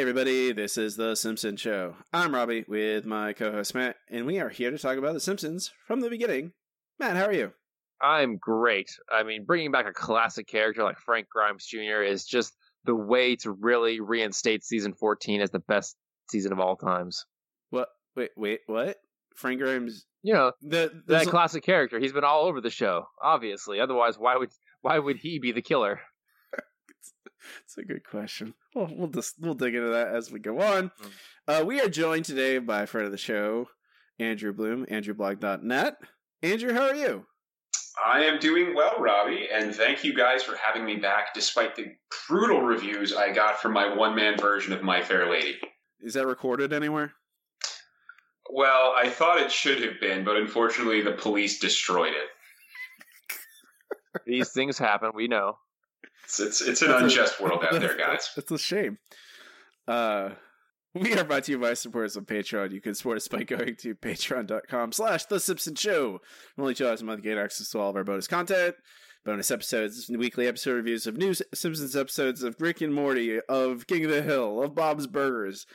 Hey, everybody, this is The Simpsons Show. I'm Robbie with my co host Matt, and we are here to talk about The Simpsons from the beginning. Matt, how are you? I'm great. I mean, bringing back a classic character like Frank Grimes Jr. is just the way to really reinstate season 14 as the best season of all times. What? Wait, wait, what? Frank Grimes? You know, The, that classic character. He's been all over the show, obviously. Otherwise, why would why would he be the killer? It's a good question. Well, we'll just we'll dig into that as we go on. Uh, we are joined today by a friend of the show, Andrew Bloom, AndrewBlog.net. Andrew, how are you? I am doing well, Robbie, and thank you guys for having me back despite the brutal reviews I got from my one man version of My Fair Lady. Is that recorded anywhere? Well, I thought it should have been, but unfortunately the police destroyed it. These things happen. We know. It's, it's, it's an unjust world out there, guys. It's a shame. Uh, we are brought to you by supporters on Patreon. You can support us by going to patreon.com slash The Simpsons Show. Only two dollars a month, get access to all of our bonus content, bonus episodes, weekly episode reviews of new Simpsons episodes of Rick and Morty, of King of the Hill, of Bob's Burgers.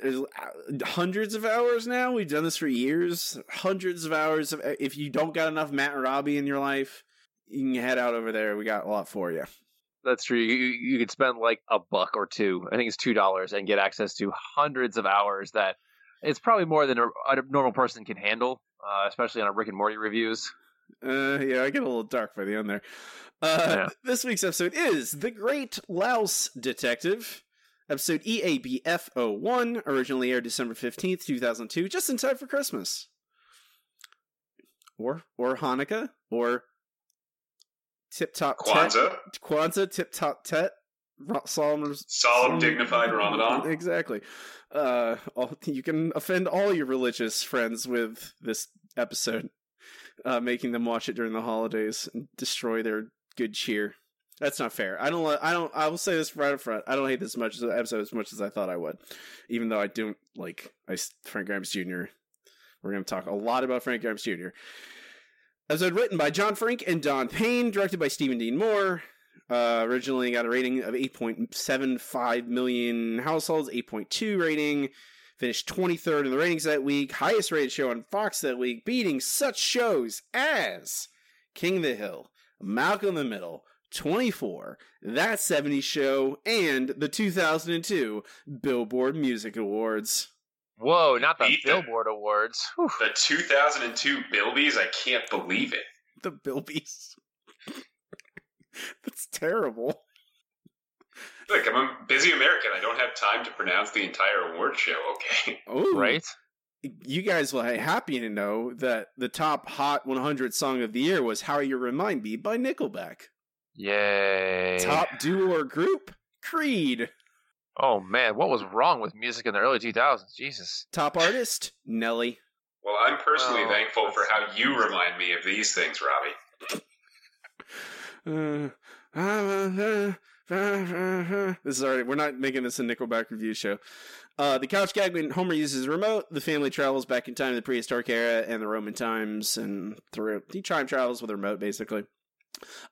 There's uh, hundreds of hours now. We've done this for years. Hundreds of hours. Of, if you don't got enough Matt and Robbie in your life, you can head out over there. We got a lot for you. That's true. You, you could spend like a buck or two. I think it's two dollars and get access to hundreds of hours. That it's probably more than a, a normal person can handle, uh, especially on a Rick and Morty reviews. Uh, yeah, I get a little dark by the end there. Uh, Yeah. This week's episode is The Great Louse Detective, episode E EABF01, originally aired December 15th, 2002, just in time for Christmas. Or or Hanukkah, or Tip Top Tet. Kwanzaa, Kwanzaa, Tip Top Tet. Solemn, solemn, dignified Ramadan. Exactly. Uh, all, you can offend all your religious friends with this episode, uh, making them watch it during the holidays and destroy their good cheer. That's not fair. I don't. I don't. I will say this right up front. I don't hate this much as episode as much as I thought I would, even though I don't like I, Frank Grimes Jr. We're going to talk a lot about Frank Grimes Jr. Episode written by John Frink and Don Payne, directed by Stephen Dean Moore. Uh, originally got a rating of 8.75 million households, 8.2 rating. Finished 23rd in the ratings that week. Highest rated show on Fox that week, beating such shows as King of the Hill, Malcolm in the Middle, 24, That 70 Show, and the 2002 Billboard Music Awards. Whoa, not the Beat them. Billboard Awards. Whew. The 2002 Bilbies, I can't believe it. The Bilbies. That's terrible. Look, I'm a busy American. I don't have time to pronounce the entire award show, okay? Oh, Right? you guys will be happy to know that the top Hot 100 song of the year was "How You Remind Me" by Nickelback. Yay. Top duo or group, Creed. Oh man, what was wrong with music in the early 2000s? Jesus. Top artist, Nelly. Well, I'm personally Well, thankful for how you remind me of these things, Robbie. Uh, uh, this is already. We're not making this a Nickelback review show. Uh, the couch gag when Homer uses a remote. The family travels back in time to the prehistoric era and the Roman times, and through he time travels with a remote, basically.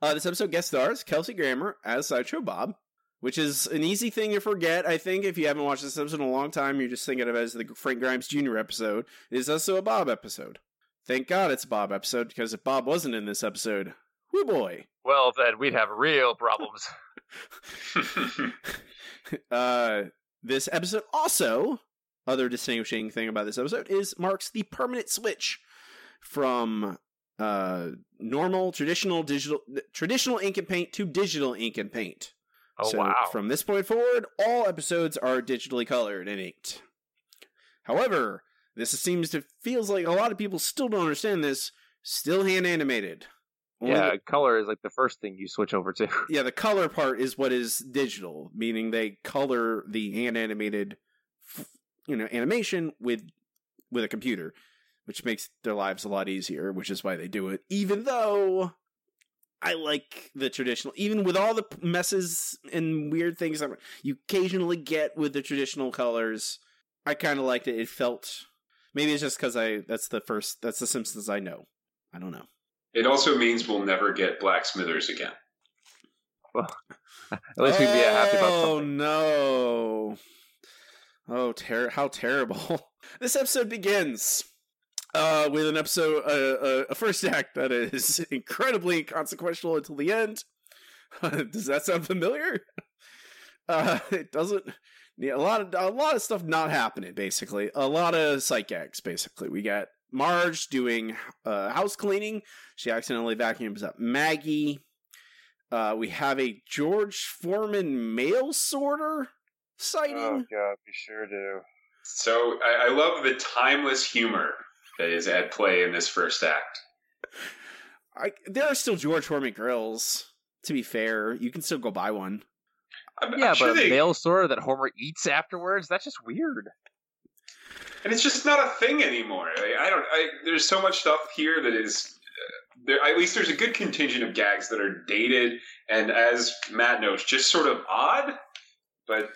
Uh, this episode guest stars Kelsey Grammer as Sideshow Bob, which is an easy thing to forget. I think if you haven't watched this episode in a long time, you're just thinking of it as the Frank Grimes Jr. episode. It is also a Bob episode. Thank God it's a Bob episode because if Bob wasn't in this episode, whoo boy. Well, then we'd have real problems. uh, this episode also, other distinguishing thing about this episode is marks the permanent switch from uh normal traditional digital traditional ink and paint to digital ink and paint. Oh so wow. From this point forward, all episodes are digitally colored and inked. However, this seems to feels like a lot of people still don't understand this. Still hand animated. Only yeah, the- color is like the first thing you switch over to. yeah, the color part is what is digital, meaning they color the hand animated, f- you know, animation with with a computer, which makes their lives a lot easier. Which is why they do it. Even though I like the traditional, even with all the messes and weird things that you occasionally get with the traditional colors, I kind of liked it. It felt maybe it's just because I that's the first that's the Simpsons I know. I don't know. it also means we'll never get Black Smithers again. Well, at least we'd be happy about Oh no! Oh, ter- how terrible! this episode begins uh, with an episode, uh, uh, a first act that is incredibly inconsequential until the end. Does that sound familiar? Uh, it doesn't. Yeah, a lot of a lot of stuff not happening. Basically, a lot of psych gags. Basically, we got Marge doing uh, house cleaning. She accidentally vacuums up Maggie. Uh, we have a George Foreman mail sorter sighting. Oh, god, we sure do. So I, I love the timeless humor that is at play in this first act. I, there are still George Foreman grills. To be fair, you can still go buy one. I'm, I'm Yeah, sure but a they- mail sorter that Homer eats afterwards, that's just weird. and it's just not a thing anymore. Like, I don't. I, there's so much stuff here that is. Uh, there, at least there's a good contingent of gags that are dated and, as Matt knows, just sort of odd. But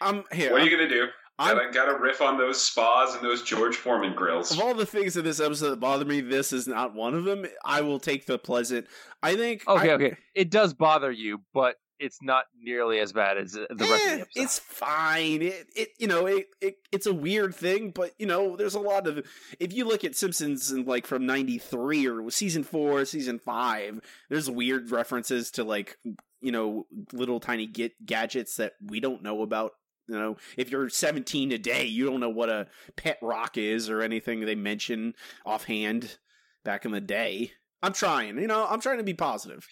I'm here. what are I'm- you gonna do? I'm- Gotta, riff on those spas and those George Foreman grills. of all the things in this episode that bother me, this is not one of them. I will take the pleasant. I think. Okay, I- okay. It does bother you, but it's not nearly as bad as the rest of Eh, the episode. It's fine. It, it you know it, it it's a weird thing, but you know there's a lot of if you look at Simpsons and like from '93 or season four, season five, there's weird references to like you know little tiny get gadgets that we don't know about. You know, if you're 17 today, you don't know what a pet rock is or anything they mention offhand back in the day. I'm trying, you know, I'm trying to be positive.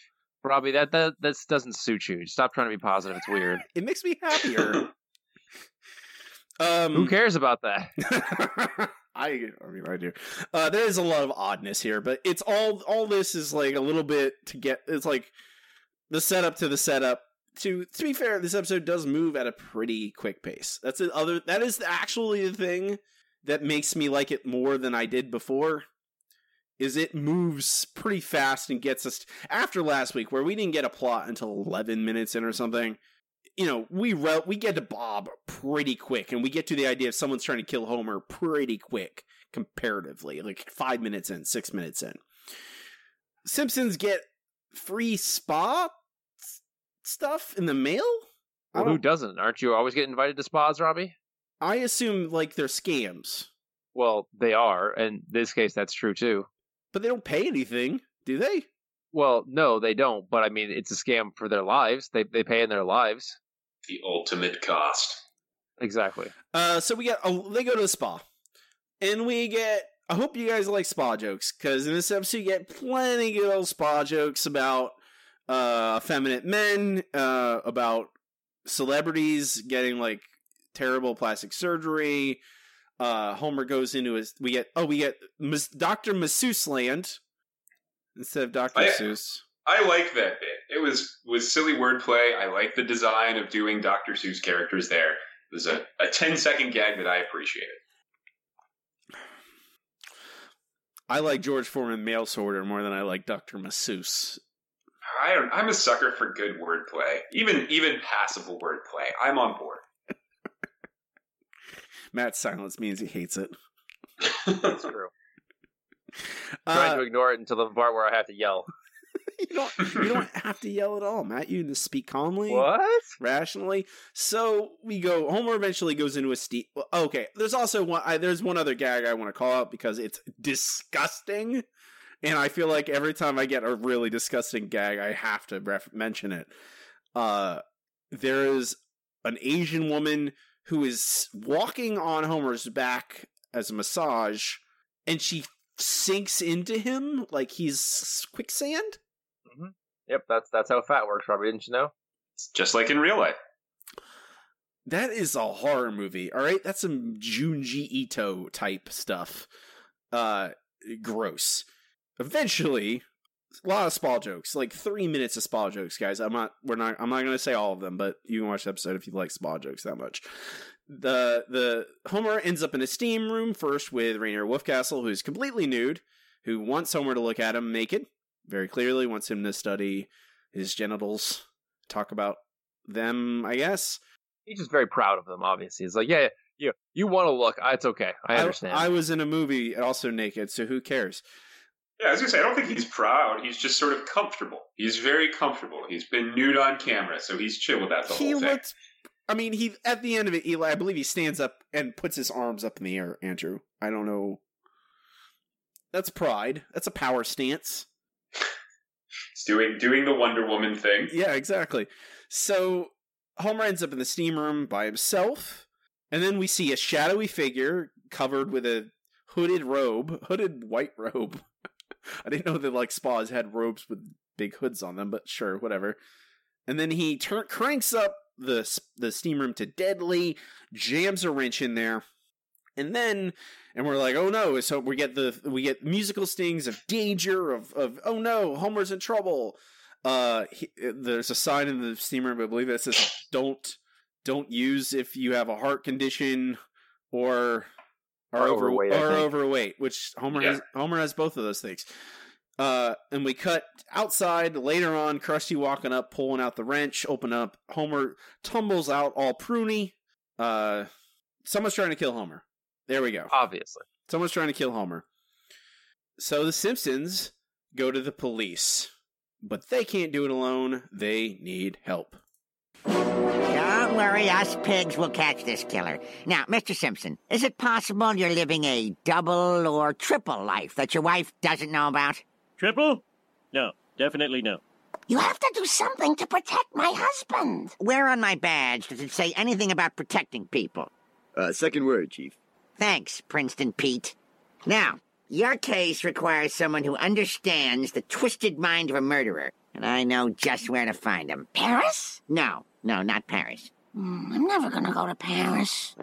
Robbie, that that this doesn't suit you. Stop trying to be positive. It's weird. It makes me happier. um, Who cares about that? I, I mean, I do. Uh, there is a lot of oddness here, but it's all all this is like a little bit to get. It's like the setup to the setup. To to be fair, this episode does move at a pretty quick pace. That's the other. That is actually the thing that makes me like it more than I did before. Is it moves pretty fast and gets us after last week where we didn't get a plot until eleven minutes in or something you know, we re- we get to Bob pretty quick, and we get to the idea of someone's trying to kill Homer pretty quick, comparatively, like five minutes in, six minutes in. Simpsons get free spa stuff in the mail. Well, who doesn't? Aren't you always getting invited to spas, Robbie? I assume like they're scams, Well, they are, and in this case, that's true too. but they don't pay anything, do they? Well, no, they don't. But I mean, it's a scam for their lives. They they pay in their lives. the ultimate cost. Exactly. Uh, so we get oh, they go to the spa, and we get. I hope you guys like spa jokes because in this episode you get plenty of good old spa jokes about uh effeminate men, uh about celebrities getting like terrible plastic surgery. Uh, Homer goes into his. We get oh we get Mas- Doctor Masseuse Land instead of Doctor Seuss. I like that bit. It was was silly wordplay. I like the design of doing Dr. Seuss characters there. It was a, a 10 second gag that I appreciated. I like George Foreman mail sorter more than I like Doctor Masseuse. I don't, I'm a sucker for good wordplay, even even passable wordplay. I'm on board. Matt's silence means he hates it. That's true. Uh, Trying to ignore it until the part where I have to yell. you don't you don't have to yell at all, Matt. You just speak calmly, What? rationally. So we go. Homer eventually goes into a steep. Okay, there's also one. I, there's one other gag I want to call out because it's disgusting, and I feel like every time I get a really disgusting gag, I have to ref- mention it. Uh, there is an Asian woman who is walking on Homer's back as a massage, and she sinks into him like he's quicksand. Yep, that's that's how fat works, Robbie. Didn't you know? Just like in real life. That is a horror movie. All right, that's some Junji Ito type stuff. Uh, gross. Eventually, a lot of spa jokes, like three minutes of spa jokes, guys. I'm not. We're not. I'm not going to say all of them, but you can watch the episode if you like spa jokes that much. The the Homer ends up in a steam room first with Rainier Wolfcastle, who's completely nude, who wants Homer to look at him naked, very clearly wants him to study his genitals, talk about them. I guess. He's just very proud of them. Obviously, he's like, yeah, yeah, you want to look? It's okay. I understand. I, was in a movie also naked, so who cares? Yeah, I was gonna say I don't think he's proud. He's just sort of comfortable. He's very comfortable. He's been nude on camera, so he's chill with that the he whole thing. He looked. I mean, he at the end of it, Eli. I believe he stands up and puts his arms up in the air. Andrew, I don't know. That's pride. That's a power stance. He's doing doing the Wonder Woman thing. Yeah, exactly. So Homer ends up in the steam room by himself, and then we see a shadowy figure covered with a hooded robe, hooded white robe. I didn't know that like spas had robes with big hoods on them, but sure, whatever. And then he turn cranks up the the steam room to deadly, jams a wrench in there, and then and we're like, oh no! So we get the we get musical stings of danger of of oh no, Homer's in trouble. Uh, he, there's a sign in the steam room, I believe that says don't don't use if you have a heart condition or are over overweight, I or think. overweight, which Homer Yeah. has Homer has both of those things. Uh, and we cut outside later on. Krusty walking up, pulling out the wrench, open up. Homer tumbles out all pruny. Uh, someone's trying to kill Homer. There we go. Obviously. Someone's trying to kill Homer. So the Simpsons go to the police, but they can't do it alone. They need help. Don't worry, us pigs will catch this killer. Now, Mr. Simpson, is it possible you're living a double or triple life that your wife doesn't know about? Triple? No, definitely no. You have to do something to protect my husband. Where on my badge does it say anything about protecting people? Uh, second word, Chief. Thanks, Princeton Pete. Now, your case requires someone who understands the twisted mind of a murderer, and I know just where to find him. Paris? No, no, not Paris. I'm never gonna go to Paris.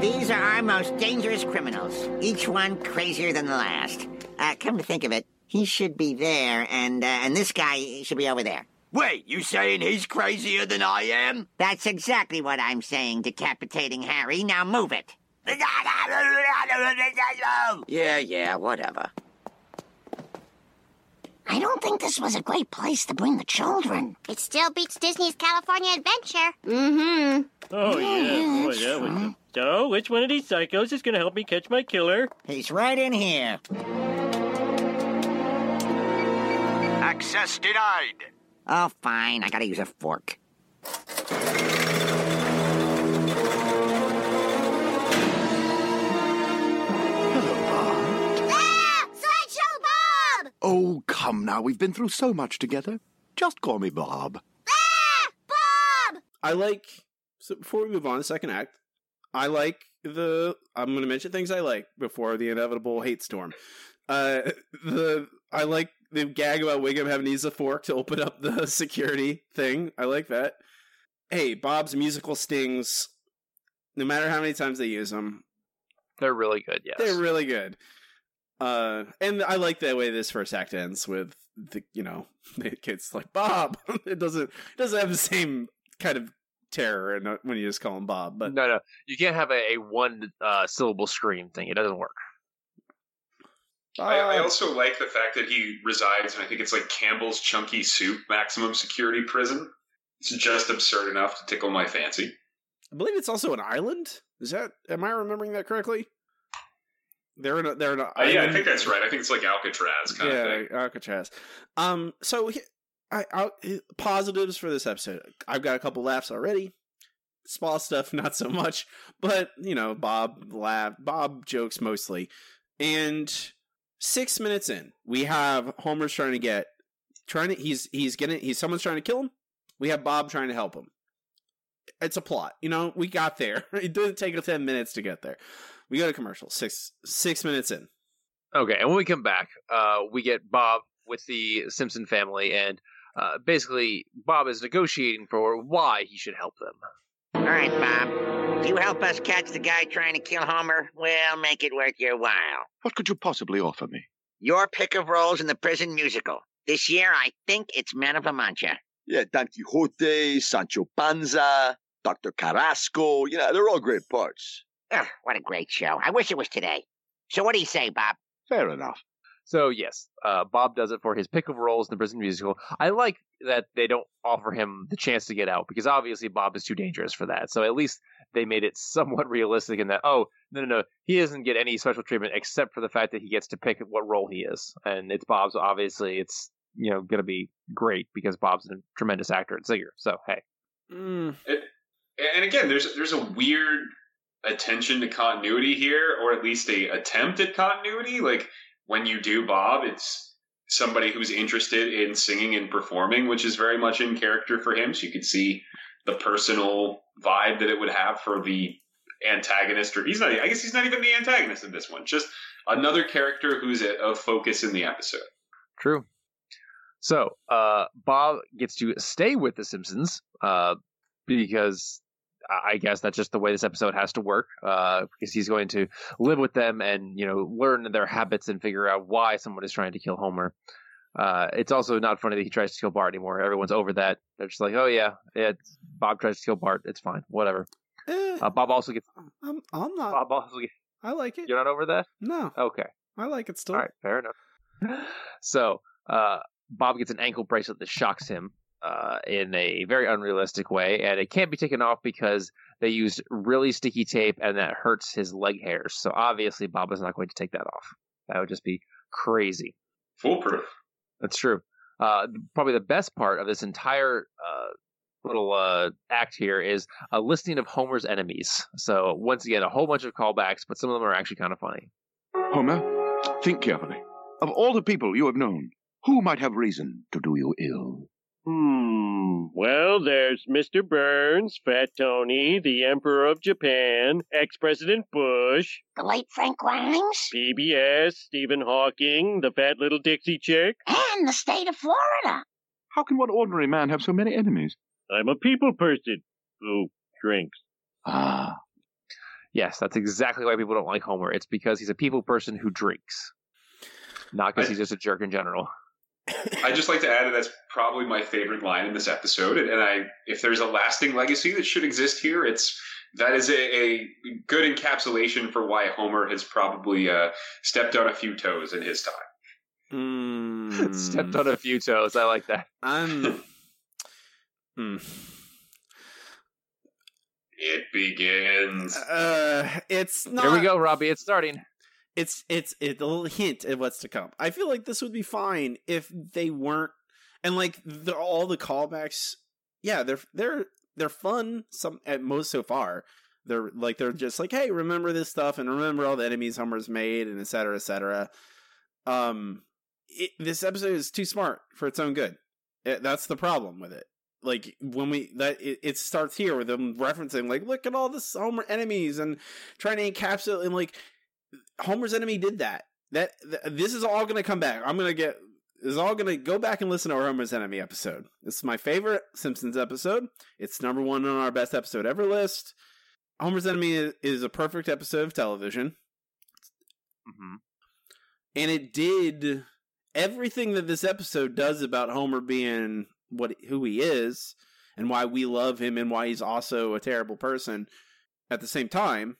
These are our most dangerous criminals, each one crazier than the last. Uh, come to think of it, he should be there, and uh, and this guy should be over there. Wait, you saying he's crazier than I am? That's exactly what I'm saying, decapitating Harry. Now move it. Yeah, yeah, whatever. I don't think this was a great place to bring the children. It still beats Disney's California Adventure. Mm-hmm. Oh, Yeah, yeah. Boy, that was true. So, which one of these psychos is going to help me catch my killer? He's right in here. Access denied. Oh, fine. I gotta use a fork. Oh, come now. We've been through so much together. Just call me Bob. Ah! Bob! I like. So before we move on to second act, I like the. I'm going to mention things I like before the inevitable hate storm. Uh, the I like the gag about Wiggum having to use a fork to open up the security thing. I like that. Hey, Bob's musical stings. No matter how many times they use them, They're really good, yes. they're really good. Uh, and I like the way this first act ends with the you know the kids like Bob. it doesn't it doesn't have the same kind of terror in when you just call him Bob, but no, no. You can't have a, a one uh, syllable scream thing. It doesn't work. I, I Uh, also like the fact that he resides in I think it's like Campbell's Chunky Soup maximum security prison. It's just absurd enough to tickle my fancy. I believe it's also an island. Is that am I remembering that correctly? They're in a, they're in a Uh, yeah, I think that's right. I think it's like Alcatraz kind yeah, of thing. Alcatraz. Um, so he- I, I positives for this episode. I've got a couple laughs already. Small stuff, not so much, but you know, Bob laugh, Bob jokes mostly. And six minutes in, we have Homer's trying to get, trying to he's he's getting he's someone's trying to kill him. We have Bob trying to help him. It's a plot, you know. We got there. It didn't take us ten minutes to get there. We go to commercial six six minutes in. Okay, and when we come back, uh, we get Bob with the Simpson family, and uh, basically Bob is negotiating for why he should help them. All right, Bob. If you help us catch the guy trying to kill Homer, we'll make it worth your while. What could you possibly offer me? Your pick of roles in the prison musical. This year, I think it's Man of La Mancha. Yeah, Don Quixote, Sancho Panza, Dr. Carrasco. You know, they're all great parts. Ugh, what a great show. I wish it was today. So what do you say, Bob? Fair enough. So yes, uh, Bob does it for his pick of roles in the prison musical. I like that they don't offer him the chance to get out because obviously Bob is too dangerous for that. So at least they made it somewhat realistic in that. Oh no no no, he doesn't get any special treatment except for the fact that he gets to pick what role he is, and it's Bob's. Obviously, it's you know going to be great because Bob's a tremendous actor and singer. So hey, Mm, and again, there's there's a weird attention to continuity here, or at least a attempt at continuity. Like when you do Bob, it's somebody who's interested in singing and performing, which is very much in character for him. So you could see the personal vibe that it would have for the antagonist, or he's not. I guess he's not even the antagonist in this one. Just another character who's a, focus in the episode. True. So, uh, Bob gets to stay with the Simpsons, uh, because I guess that's just the way this episode has to work, uh, because he's going to live with them and, you know, learn their habits and figure out why someone is trying to kill Homer. Uh, it's also not funny that he tries to kill Bart anymore. Everyone's over that. They're just like, oh yeah, yeah it's, Bob tries to kill Bart. It's fine. Whatever. eh, Uh, Bob also gets, I'm, I'm not. Bob also gets, I like it. you're not over that? No, Okay. I like it still. All right, fair enough. So, uh, Bob gets an ankle bracelet that shocks him uh, in a very unrealistic way, and it can't be taken off because they used really sticky tape, and that hurts his leg hairs. So obviously, Bob is not going to take that off. That would just be crazy. Foolproof. That's true. Uh, probably the best part of this entire uh, little uh, act here is a listing of Homer's enemies. So once again, a whole bunch of callbacks, but some of them are actually kind of funny. Homer, think carefully. Of all the people you have known, who might have reason to do you ill? Hmm. Well, there's Mr. Burns, Fat Tony, the Emperor of Japan, ex-President Bush, The late Frank Grimes PBS, Stephen Hawking, the fat little Dixie chick. and the state of Florida. How can one ordinary man have so many enemies? I'm a people person who drinks. Ah, Yes, that's exactly why people don't like Homer. It's because he's a people person who drinks, not because he's just a jerk in general. I just like to add that that's probably my favorite line in this episode, and, and I, if there's a lasting legacy that should exist here, it's that is a, a good encapsulation for why Homer has probably uh, stepped on a few toes in his time. Mm, Stepped on a few toes. I like that. I'm. Mm. It begins. Uh, it's not. Here we go, Robbie. It's starting. It's it's it's a little hint of what's to come. I feel like this would be fine if they weren't, and like the, all the callbacks. Yeah, they're they're they're fun. Some at most so far. They're like they're just like, hey, remember this stuff and remember all the enemies Homer's made and et cetera, et cetera. Um, it, this episode is too smart for its own good. It, that's the problem with it. Like when we that it, it starts here with them referencing like, look at all this Homer enemies and trying to encapsulate and like Homer's enemy did that. That th- this is all going to come back. I'm going to get is all going to go back and listen to our Homer's enemy episode. This is my favorite Simpsons episode. It's number one on our best episode ever list. Homer's enemy is, a perfect episode of television, hmm and it did everything that this episode does about Homer being what who he is and why we love him and why he's also a terrible person. At the same time,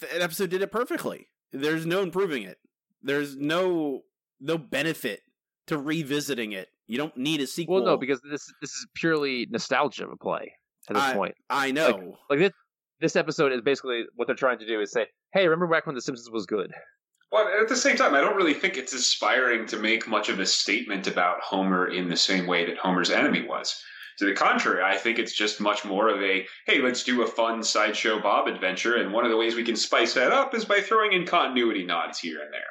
that episode did it perfectly. There's no improving it. There's no no benefit to revisiting it. You don't need a sequel. Well, no, because this this is purely nostalgia play at this point. I know. Like this this episode is basically what they're trying to do is say, hey, remember back when The Simpsons was good? Well, at the same time, I don't really think it's aspiring to make much of a statement about Homer in the same way that Homer's enemy was. To the contrary, I think it's just much more of a hey, let's do a fun sideshow Bob adventure, and one of the ways we can spice that up is by throwing in continuity nods here and there.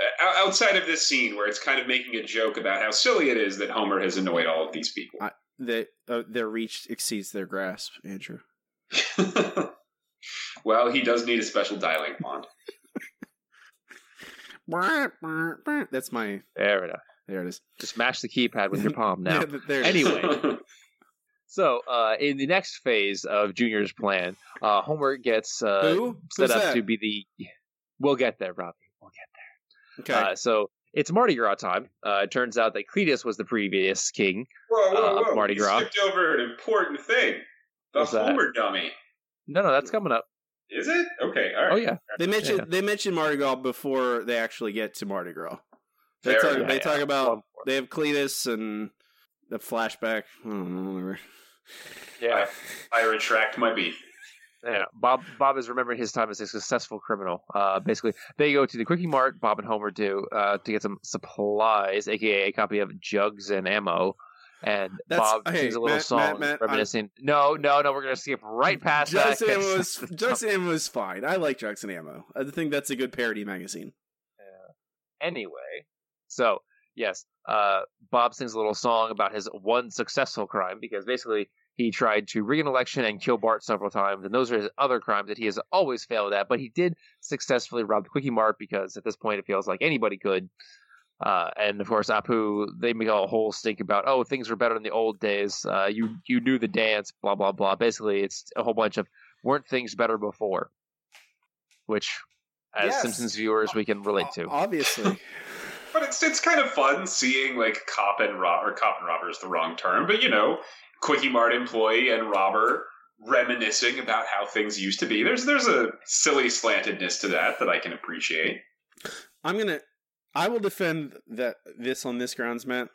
Uh, outside of this scene, where it's kind of making a joke about how silly it is that Homer has annoyed all of these people. that uh, their reach exceeds their grasp, Andrew. well, he does need a special dialing wand. That's my Fair enough. there it is. Just mash the keypad with your palm now. there. Anyway. So, uh, in the next phase of Junior's plan, uh, Homer gets uh, Who? set Who's up that? to be the. We'll get there, Robbie. We'll get there. Okay. there. Uh, so it's Mardi Gras time. Uh, it turns out that Cletus was the previous king. Whoa, whoa, Uh, whoa! Mardi you Gras. skipped over an important thing. The What's that? Dummy. No, no, that's coming up. Is it? Okay, all right. Oh yeah, they mentioned yeah. they mentioned Mardi Gras before they actually get to Mardi Gras. They Fair talk, enough. they Yeah, talk about Well, they have Cletus and the flashback. I don't know. Whatever. Yeah, I retract my beef. yeah. Bob Bob is remembering his time as a successful criminal. Uh, basically, they go to the Quickie Mart. Bob and Homer do uh, to get some supplies, aka a copy of jugs and ammo. And That's- Bob hey, sings a little Matt, song Matt, Matt, I'm- No, no, no. We're gonna skip right past Jugs that. and 'cause- Ammo was Jugs and Ammo was fine. I like Jugs and Ammo. I think that's a good parody magazine. anyway. So yes, uh, Bob sings a little song about his one successful crime because basically he tried to rig an election and kill Bart several times, and those are his other crimes that he has always failed at. But he did successfully rob the Quickie Mart because at this point it feels like anybody could. Uh, and of course, Apu they make a whole stink about oh things were better in the old days. Uh, you you knew the dance, blah blah blah. Basically, it's a whole bunch of weren't things better before, which as Yes. Simpsons viewers we can relate to. Obviously. But it's it's kind of fun seeing like cop and rob or cop and robber is the wrong term, but you know, Quickie Mart employee and robber reminiscing about how things used to be. There's there's a silly slantedness to that that I can appreciate. I'm gonna. I will defend that this on this grounds, Matt.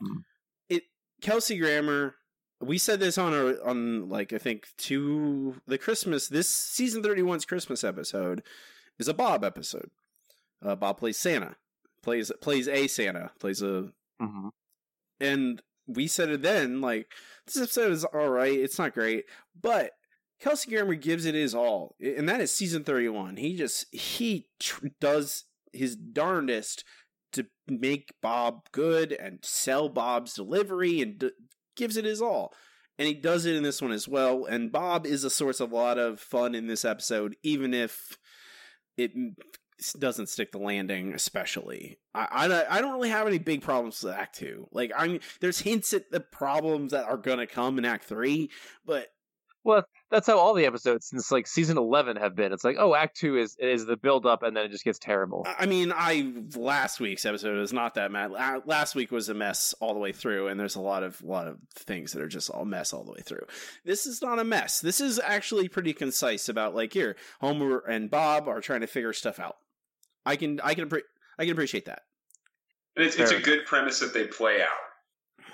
Mhm. It Kelsey Grammer. We said this on our on like I think two the Christmas this season 31's Christmas episode is a Bob episode. Uh, Bob plays Santa, plays plays a Santa, plays a hmm and we said it then like this episode is all right it's not great but kelsey grammer gives it his all and that is season 31 he just he tr- does his darndest to make bob good and sell bob's delivery and d- gives it his all. And he does it in this one as well and bob is a source of a lot of fun in this episode even if it doesn't stick the landing, especially. I, I, I don't really have any big problems with Act Two. Like I mean, there's hints at the problems that are gonna come in Act Three, but Well, that's how all the episodes since like season eleven have been. It's like, oh, Act Two is is the build up, and then it just gets terrible. I mean, I last week's episode was not that mad. Last week was a mess all the way through, and there's a lot of lot of things that are just all mess all the way through. This is not a mess. This is actually pretty concise about like here, Homer and Bob are trying to figure stuff out. I can I can appre- I can appreciate that. And it's, it's a good premise that they play out.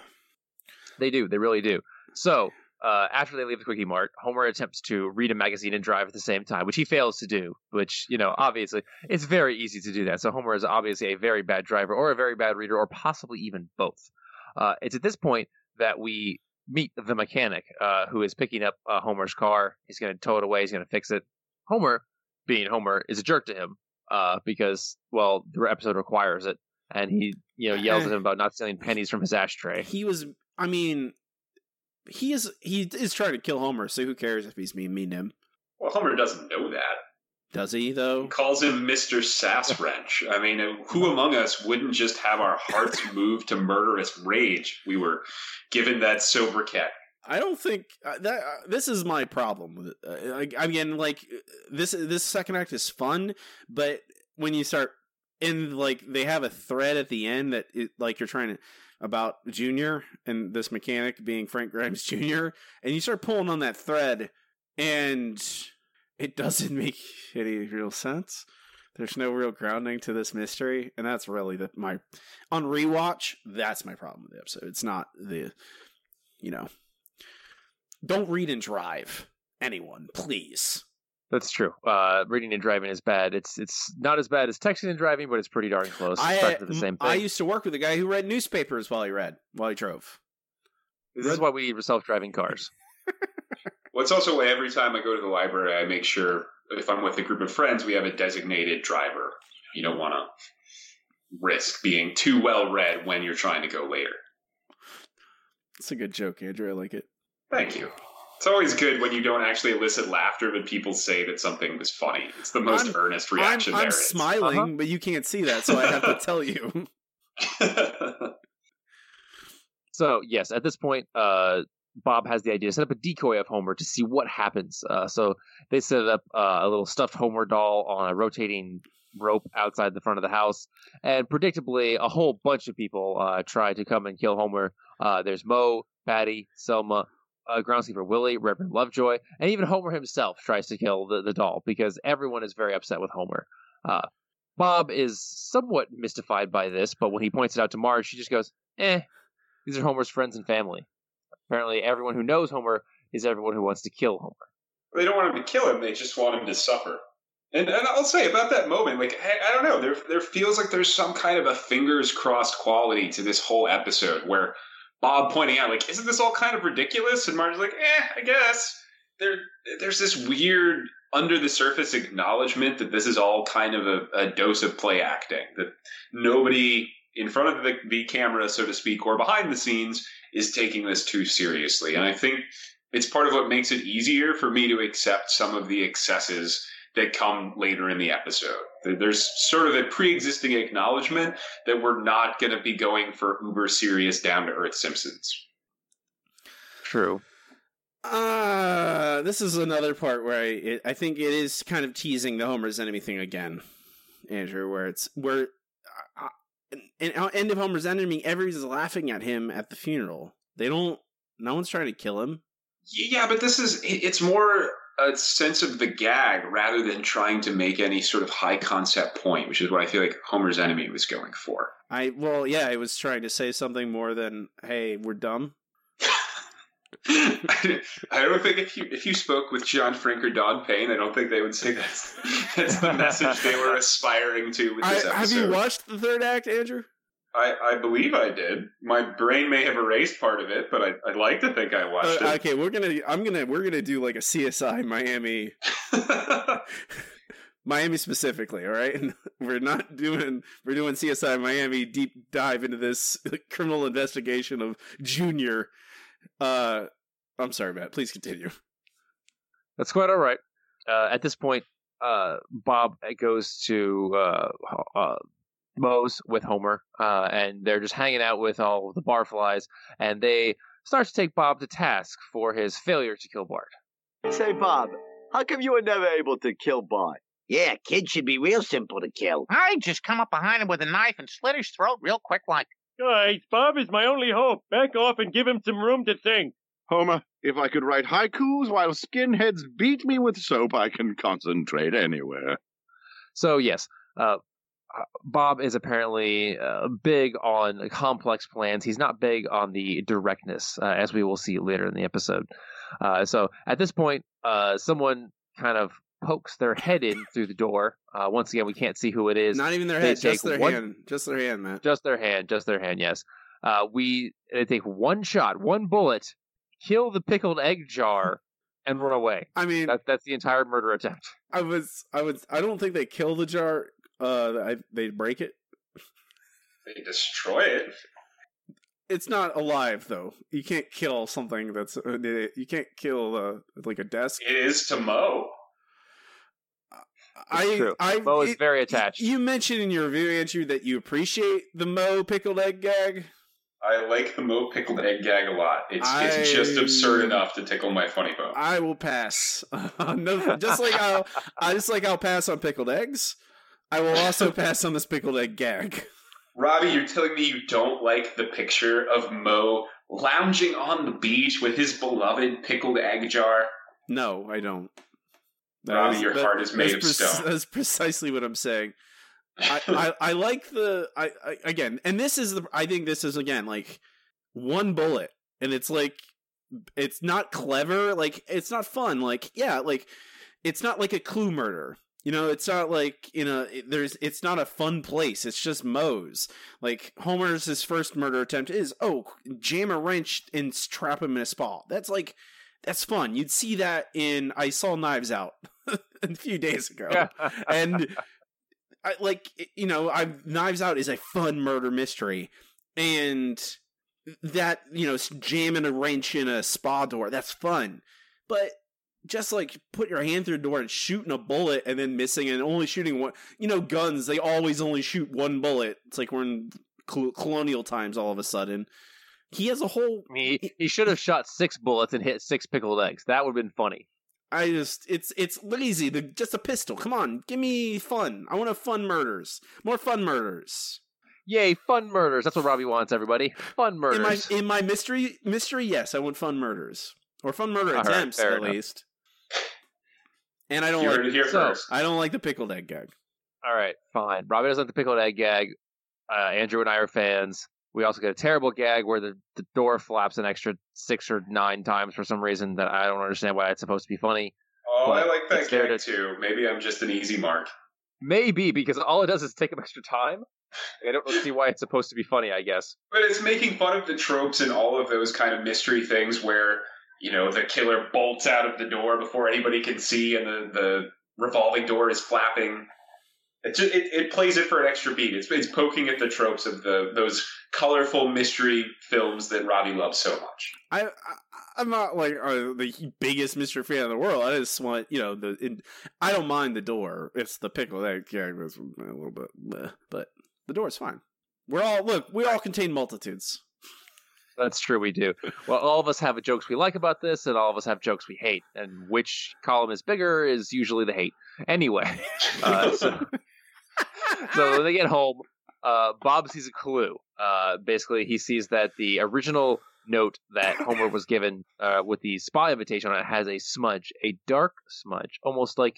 They do, they really do. So uh, after they leave the Quickie Mart, Homer attempts to read a magazine and drive at the same time, which he fails to do. Which you know, obviously, it's very easy to do that. So Homer is obviously a very bad driver, or a very bad reader, or possibly even both. Uh, it's at this point that we meet the mechanic uh, who is picking up uh, Homer's car. He's going to tow it away. He's going to fix it. Homer, being Homer, is a jerk to him uh, because, well, the episode requires it, and he, you know, yells at him about not stealing pennies from his ashtray. He was. I mean, he is. He is trying to kill Homer. So who cares if he's being mean to him? Well, Homer doesn't know that. Does he though? He though? calls him Mr. Sass Wrench. I mean, who among us wouldn't just have our hearts moved to murderous rage? We were given that sobriquet. I don't think uh, that uh, this is my problem. Uh, like, again, like this this second act is fun, but when you start in like they have a thread at the end that it, like you're trying to about Junior and this mechanic being Frank Grimes Jr. and you start pulling on that thread and it doesn't make any real sense. There's no real grounding to this mystery, and that's really the my on rewatch. That's my problem with the episode. It's not the you know don't read and drive. Anyone, please. That's true. Uh, reading and driving is bad. It's it's not as bad as texting and driving, but it's pretty darn close. It's I practically the same thing. I used to work with a guy who read newspapers while he read while he drove. this is why we need self-driving cars. What's it's also why every time I go to the library, I make sure if I'm with a group of friends, we have a designated driver. You don't want to risk being too well read when you're trying to go later. It's a good joke, Andrew. I like it. Thank you. It's always good when you don't actually elicit laughter, but people say that something was funny. It's the most I'm- earnest reaction I'm, I'm there is. smiling, Uh-huh. but you can't see that, so I have to tell you. So yes, at this point, uh, Bob has the idea to set up a decoy of Homer to see what happens. Uh, so they set up uh, a little stuffed Homer doll on a rotating rope outside the front of the house, and predictably, a whole bunch of people uh, try to come and kill Homer. Uh, there's Moe, Patty, Selma. Uh, groundskeeper Willie, Reverend Lovejoy, and even Homer himself tries to kill the, the doll because everyone is very upset with Homer. Uh, Bob is somewhat mystified by this, but when he points it out to Marge, she just goes, "Eh, these are Homer's friends and family." Apparently, everyone who knows Homer is everyone who wants to kill Homer. They don't want him to kill him; they just want him to suffer. And, and I'll say about that moment, like I, I don't know, there there feels like there's some kind of a fingers crossed quality to this whole episode where Bob pointing out, like, isn't this all kind of ridiculous? And Marge's like, eh, I guess. There, there's this weird under the surface acknowledgement that this is all kind of a, a dose of play acting. That nobody in front of the, the camera, so to speak, or behind the scenes is taking this too seriously. And I think it's part of what makes it easier for me to accept some of the excesses that come later in the episode. There's sort of a pre-existing acknowledgement that we're not going to be going for uber serious down to earth Simpsons. True. Uh, this is another part where I it, I think it is kind of teasing the Homer's enemy thing again, Andrew. Where it's where uh, in end of Homer's enemy, everybody's laughing at him at the funeral. They don't. No one's trying to kill him. Yeah, but this is it's more a sense of the gag rather than trying to make any sort of high concept point, which is what I feel like Homer's enemy was going for. I well, yeah, I was trying to say something more than "Hey, we're dumb." I don't think if you if you spoke with John Frink or Don Payne, I don't think they would say that's that's the message they were aspiring to with this I, episode. have you watched the third act, Andrew? I, I believe I did. My brain may have erased part of it, but I, I'd like to think I watched Uh, it. okay, we're gonna. I'm gonna. We're gonna do like a CSI Miami, Miami specifically. All right, and we're not doing. We're doing CSI Miami deep dive into this criminal investigation of Junior. Uh, I'm sorry, Matt. Please continue. That's quite all right. Uh, at this point, uh, Bob goes to uh, uh, Moe's with Homer, uh, and they're just hanging out with all of the barflies, and they start to take Bob to task for his failure to kill Bart. Say, Bob, how come you were never able to kill Bart? Yeah, kids should be real simple to kill. I just come up behind him with a knife and slit his throat real quick like. Guys, Bob is my only hope. Back off and give him some room to think. Homer, if I could write haikus while skinheads beat me with soap, I can concentrate anywhere. So yes, uh, Bob is apparently uh, big on complex plans. He's not big on the directness, uh, as we will see later in the episode. Uh, so at this point, uh, someone kind of pokes their head in through the door. Uh, once again, we can't see who it is. Not even their They head, just their one- hand. Just their hand, Matt. Just their hand, just their hand. Yes. Uh, we they take one shot, one bullet, kill the pickled egg jar, and run away. I mean, That, that's the entire murder attempt. I was, I was, I don't think they kill the jar. Uh, I, they break it. they destroy it. It's not alive though. You can't kill something that's. Uh, you can't kill uh, like a desk. It is to Moe. I, true. I, Moe is it- very attached. You mentioned in your review, Andrew, that you appreciate the Moe pickled egg gag. I like the Moe pickled egg gag a lot. It's it's just absurd enough to tickle my funny bone. I will pass. no, just like I'll, I just like I'll pass on pickled eggs. I will also pass on this pickled egg gag. Robbie, you're telling me you don't like the picture of Moe lounging on the beach with his beloved pickled egg jar? No, I don't. That Robbie, is- your that- heart is made of prec- stone. That's precisely what I'm saying. I, I, I like the I, I again, and this is the I think this is again like one bullet, and it's like it's not clever, like it's not fun, like yeah, like it's not like a clue murder. You know, it's not like you know. it- There's, it's not a fun place. It's just Moe's. Like Homer's his first murder attempt is oh, jam a wrench and trap him in a spa. That's like, that's fun. You'd see that in I saw Knives Out a few days ago, and I, like you know, I Knives Out is a fun murder mystery, and that you know, jamming a wrench in a spa door that's fun, but just like put your hand through the door and shooting a bullet and then missing and only shooting one. You know, guns they always only shoot one bullet. It's like we're in col- colonial times all of a sudden. He has a whole. He, he should have shot six bullets and hit six pickled eggs. That would have been funny. I just it's it's lazy. The, just a pistol. Come on, give me fun. I want to fun murders. More fun murders. Yay, fun murders. That's what Robbie wants, everybody. Fun In murders. my in my mystery mystery, yes, I want fun murders or fun murder All right, attempts fair at enough. least. And I don't You like heard it here so- first. I don't like the pickled egg gag. All right, fine. Robbie doesn't like the pickled egg gag. Uh, Andrew and I are fans. We also get a terrible gag where the, the door flaps an extra six or nine times for some reason that I don't understand why it's supposed to be funny. Oh, But I like that gag to- too. Maybe I'm just an easy mark. Maybe because all it does is take up extra time. I don't see why it's supposed to be funny. I guess. But it's making fun of the tropes and all of those kind of mystery things where, you know, the killer bolts out of the door before anybody can see and the, the revolving door is flapping. It, just, it, it plays it for an extra beat. It's, it's poking at the tropes of the those colorful mystery films that Robbie loves so much. I, I I'm not like uh, the biggest mystery fan in the world. I just want you know the. In, I don't mind the door. It's the pickle egg gag was a little bit, bleh, but the door is fine. We're all look. We all contain multitudes. That's true. We do. Well, all of us have jokes we like about this, and all of us have jokes we hate. And which column is bigger is usually the hate. Anyway, uh, so, so when they get home, uh, Bob sees a clue. Uh, basically, he sees that the original note that Homer was given uh, with the spy invitation on it has a smudge, a dark smudge, almost like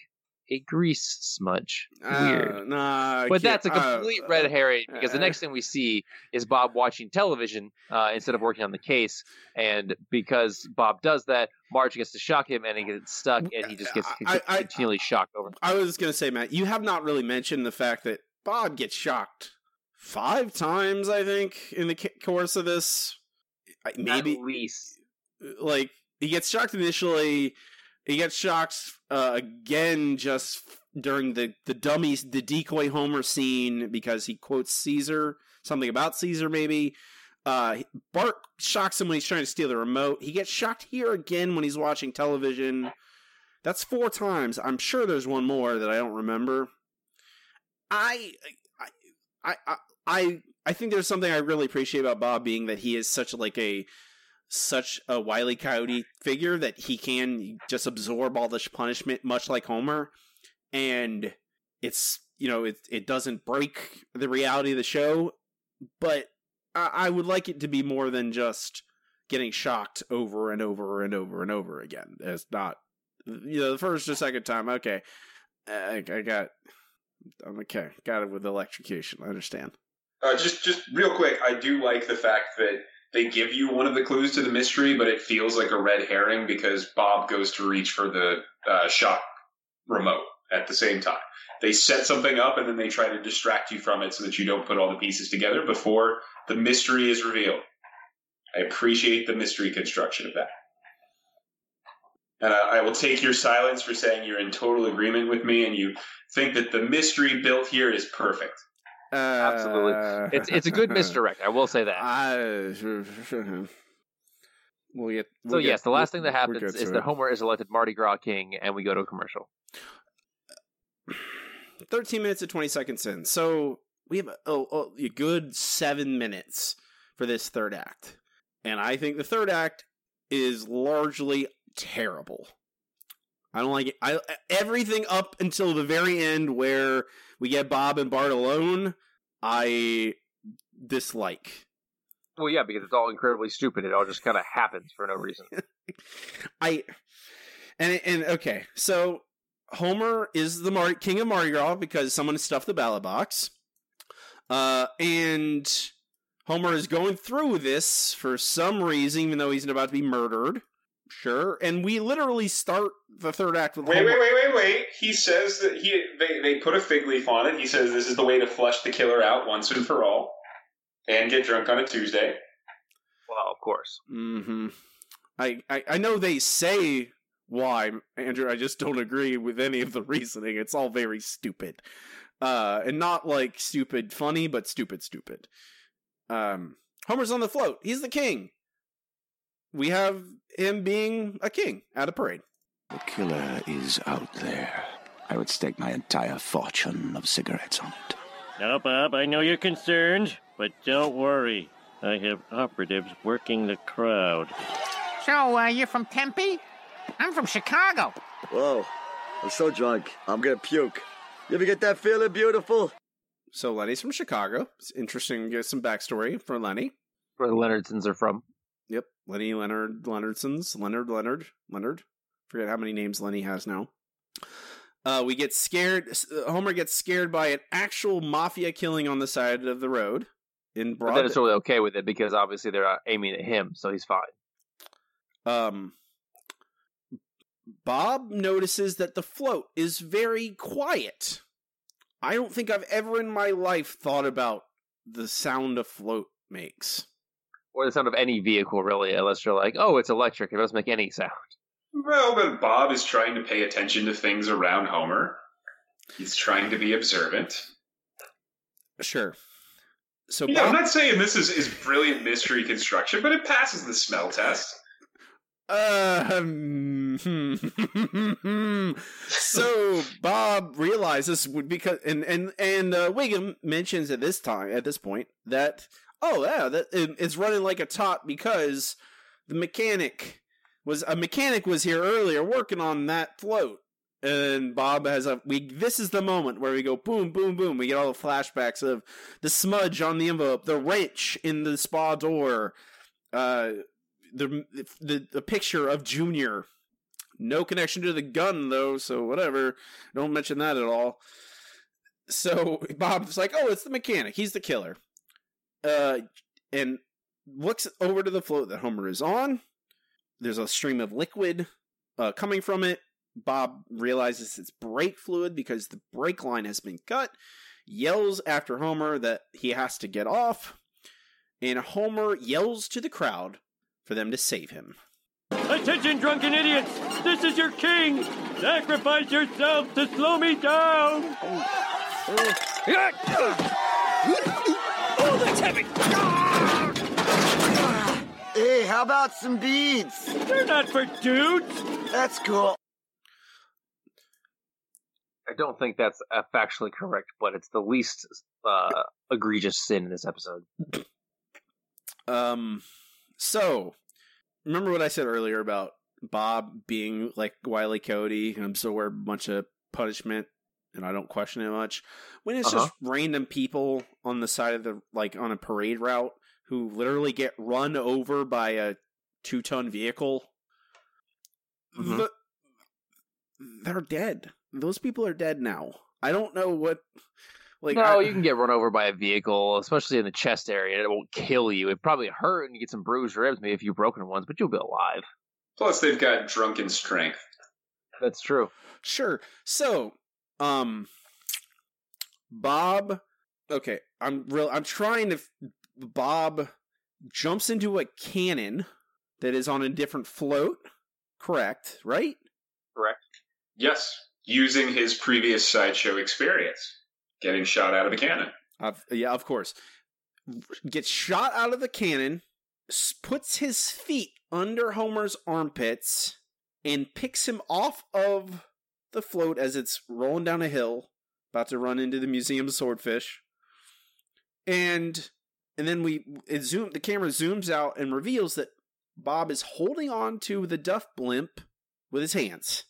a grease smudge. Weird. Uh, nah, But that's a uh, complete red herring because the uh, next thing we see is Bob watching television uh, instead of working on the case, and because Bob does that, Marge gets to shock him, and he gets stuck, and he just gets I- I- continually shocked over. I was gonna say, Matt, you have not really mentioned the fact that Bob gets shocked five times. I think in the course of this, maybe At least like he gets shocked initially. He gets shocked uh, again just during the the dummies the decoy Homer scene because he quotes Caesar something about Caesar maybe. Uh, Bart shocks him when he's trying to steal the remote. He gets shocked here again when he's watching television. That's four times. I'm sure there's one more that I don't remember. I I I I I, I think there's something I really appreciate about Bob being that he is such like a such a wily coyote figure that he can just absorb all this punishment much like Homer. And it's you know it it doesn't break the reality of the show but I, I would like it to be more than just getting shocked over and over and over and over again. It's not you know the first or second time okay I, I got I'm okay got it with electrocution I understand. Uh, just, just real quick, I do like the fact that they give you one of the clues to the mystery, but it feels like a red herring because Bob goes to reach for the uh, shock remote at the same time. They set something up and then they try to distract you from it so that you don't put all the pieces together before the mystery is revealed. I appreciate the mystery construction of that. And I, I will take your silence for saying you're in total agreement with me and you think that the mystery built here is perfect. Uh, Absolutely. it's it's a good misdirect. I will say that. I, we'll get, so we'll yes, get- the last thing that happens is that it. Homer is elected Mardi Gras king, and we go to a commercial. 13 minutes and 20 seconds in. So we have a, oh, a good seven minutes for this third act. And I think the third act is largely terrible. I don't like it. I everything up until the very end where we get Bob and Bart alone, I dislike. Well, yeah, because it's all incredibly stupid. It all just kind of happens for no reason. I and and okay, so Homer is the Mar- king of Mardi Gras because someone stuffed the ballot box, uh, and Homer is going through this for some reason, even though he's about to be murdered. Sure, and we literally start the third act with Wait, Homer. wait, wait, wait, wait. He says that he they, they put a fig leaf on it. He says this is the way to flush the killer out once and for all, and get drunk on a Tuesday. Well, of course. Mm-hmm. I, I I know they say why, Andrew. I just don't agree with any of the reasoning. It's all very stupid, uh, and not like stupid funny, but stupid stupid. Um, Homer's on the float. He's the king. We have him being a king at a parade. The killer is out there. I would stake my entire fortune of cigarettes on it. Now, Bob, I know you're concerned, but don't worry. I have operatives working the crowd. So, uh, you're from Tempe? I'm from Chicago. Whoa, I'm so drunk. I'm gonna puke. You ever get that feeling beautiful? So Lenny's from Chicago. It's interesting to get some backstory for Lenny. Where the Leonardsons are from. Lenny Leonard Leonardsons. Leonard Leonard Leonard. Forget how many names Lenny has now. Uh, we get scared. Homer gets scared by an actual mafia killing on the side of the road in But broad. then it's totally okay with it because obviously they're uh, aiming at him, so he's fine. um, Bob notices that the float is very quiet. I don't think I've ever in my life thought about the sound a float makes. Or the sound of any vehicle, really, unless you're like, oh, it's electric. It doesn't make any sound. Well, but Bob is trying to pay attention to things around Homer. He's trying to be observant. Sure. So Yeah, I'm not saying this is, is brilliant mystery construction, but it passes the smell test. Um, so Bob realizes would because and and and uh, Wiggum mentions at this time at this point that oh yeah that it, it's running like a top because the mechanic was a mechanic was here earlier working on that float and Bob has a we this is the moment where we go boom boom boom we get all the flashbacks of the smudge on the envelope the wrench in the spa door uh the the the picture of Junior. No connection to the gun though, so whatever. Don't mention that at all. So Bob's like, "Oh, it's the mechanic. He's the killer." Uh, and looks over to the float that Homer is on. There's a stream of liquid uh, coming from it. Bob realizes it's brake fluid because the brake line has been cut. Yells after Homer that he has to get off, and Homer yells to the crowd for them to save him. Attention, drunken idiots! This is your king! Sacrifice yourself to slow me down! That's heavy! Hey, how about some beads? They're not for dudes! That's cool. I don't think that's uh, factually correct, but it's the least uh, egregious sin in this episode. Um, so remember what I said earlier about Bob being like Wiley Cody, and I'm still wear a bunch of punishment, and I don't question it much. When it's just random people on the side of the like on a parade route who literally get run over by a two ton vehicle, Mhm. the, they're dead. Those people are dead now. I don't know what. Like, no, I- you can get run over by a vehicle, especially in the chest area. It won't kill you. It probably hurt and you get some bruised ribs, maybe a few broken ones, but you'll be alive. Plus, they've got drunken strength. That's true. Sure. So, um, Bob. Okay, I'm real. I'm trying to. Bob jumps into a cannon that is on a different float. Correct, right? Correct. Yes, using his previous sideshow experience, getting shot out of a cannon. Of yeah, of course. Gets shot out of the cannon, puts his feet under Homer's armpits, and picks him off of the float as it's rolling down a hill, about to run into the Museum of Swordfish. And and then we it zoom the camera zooms out and reveals that Bob is holding on to the Duff blimp with his hands.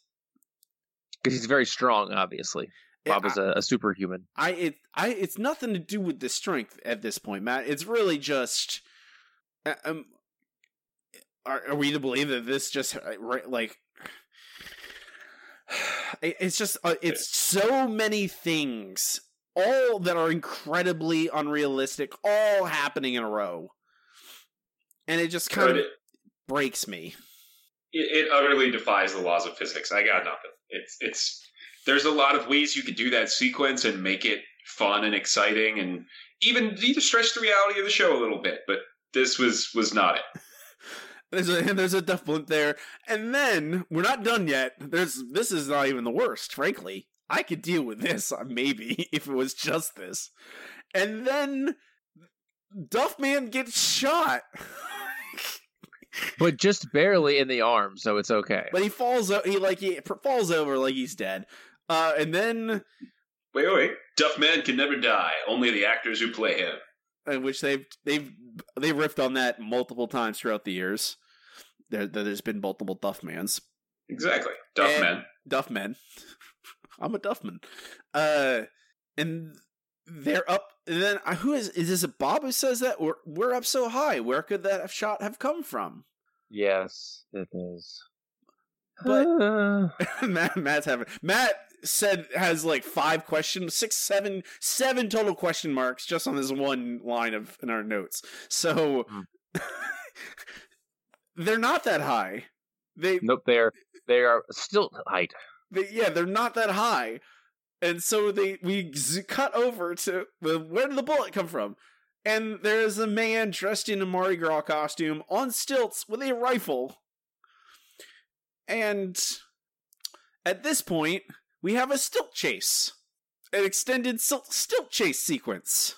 Because he's very strong, obviously. Bob is a, a superhuman. I it I it's nothing to do with the strength at this point, Matt. It's really just uh, um are, are we to believe that this just uh, like it's just uh, it's so many things all that are incredibly unrealistic all happening in a row. And it just kind But of it, breaks me. it, it utterly defies the laws of physics. I got nothing. It's it's there's a lot of ways you could do that sequence and make it fun and exciting, and even even stretch the reality of the show a little bit. But this was was not it. There's a there's a duff blimp there, and then we're not done yet. There's this is not even the worst, frankly. I could deal with this uh, maybe if it was just this, and then Duffman gets shot, But just barely in the arm, so it's okay. but he falls. o- He like he falls over like he's dead. Uh, and then Wait, wait, wait. Duff Man can never die. Only the actors who play him. in which they've they've they've riffed on that multiple times throughout the years. There, there's been multiple Duffmans. Exactly. Duffman. Duffman. I'm a Duffman. Uh, and they're up. And then uh, who is is this? A Bob who says that we're we're up so high? Where could that shot have come from? Yes, it is. But Matt, Matt's having Matt said has like five questions, six, seven, seven total question marks just on this one line of in our notes. So they're not that high. They Nope, they are they are still height. they, yeah, they're not that high. And so they we z- cut over to well, where did the bullet come from? And there's a man dressed in a Mardi Gras costume on stilts with a rifle. And at this point, we have a stilt chase, an extended sil- stilt chase sequence.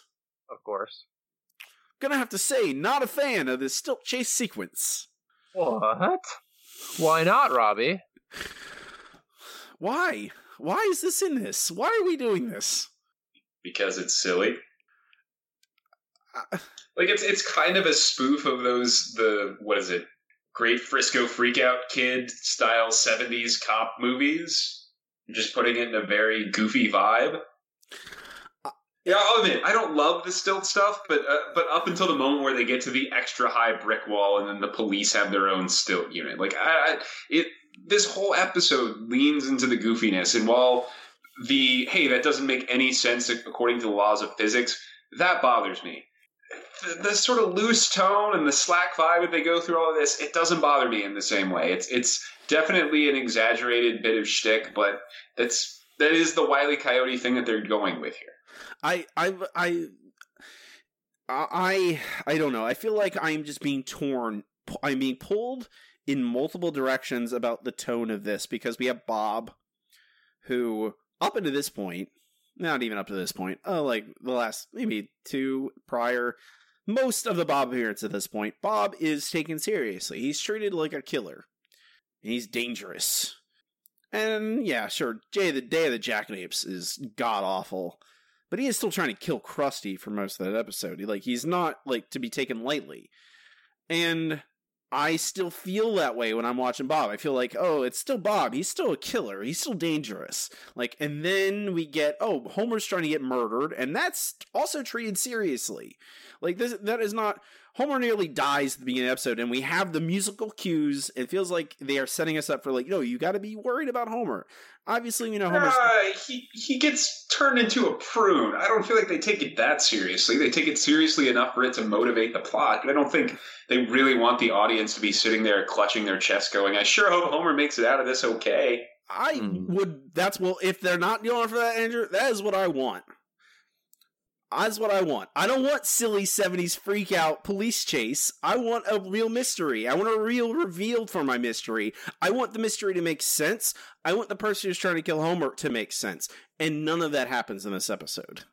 Of course. Gonna have to say, not a fan of this stilt chase sequence. What? Why not, Robbie? Why? Why is this in this? Why are we doing this? because it's silly. Uh, Like it's it's kind of a spoof of those the what is it? Great Frisco Freakout Kid style '70s cop movies. Just putting it in a very goofy vibe. Yeah, I'll admit I don't love the stilt stuff, but uh, but up until the moment where they get to the extra high brick wall and then the police have their own stilt unit, like I, I it this whole episode leans into the goofiness, and while the hey that doesn't make any sense according to the laws of physics, that bothers me the, the sort of loose tone and the slack vibe that they go through all of this, it doesn't bother me in the same way. It's it's definitely an exaggerated bit of shtick, but that's that is the Wiley Coyote thing that they're going with here. I I I I I don't know. I feel like I'm just being torn. I'm being pulled in multiple directions about the tone of this because we have Bob, who up until this point, not even up to this point, uh, like the last maybe two prior, most of the Bob appearance at this point, Bob is taken seriously. He's treated like a killer. He's dangerous. And yeah, sure, Jay the Day of the Jackanapes is god awful but he is still trying to kill Krusty for most of that episode. He, like he's not like to be taken lightly, and I still feel that way when I'm watching Bob. I feel like, oh, it's still Bob. He's still a killer. He's still dangerous. Like, and then we get, oh, Homer's trying to get murdered, and that's also treated seriously. Like this, that is not. Homer nearly dies at the beginning of the episode, and we have the musical cues. It feels like they are setting us up for like, no, you got to be worried about Homer. Obviously, you know Homer. Uh, he he gets turned into a prune. I don't feel like they take it that seriously. They take it seriously enough for it to motivate the plot, but I don't think they really want the audience to be sitting there clutching their chest, going, "I sure hope Homer makes it out of this okay." I would. That's well. If they're not going for that, Andrew, that is what I want. That's what I want. I don't want silly '70s freak out police chase. I want a real mystery. I want a real reveal for my mystery. I want the mystery to make sense. I want the person who's trying to kill Homer to make sense. And none of that happens in this episode.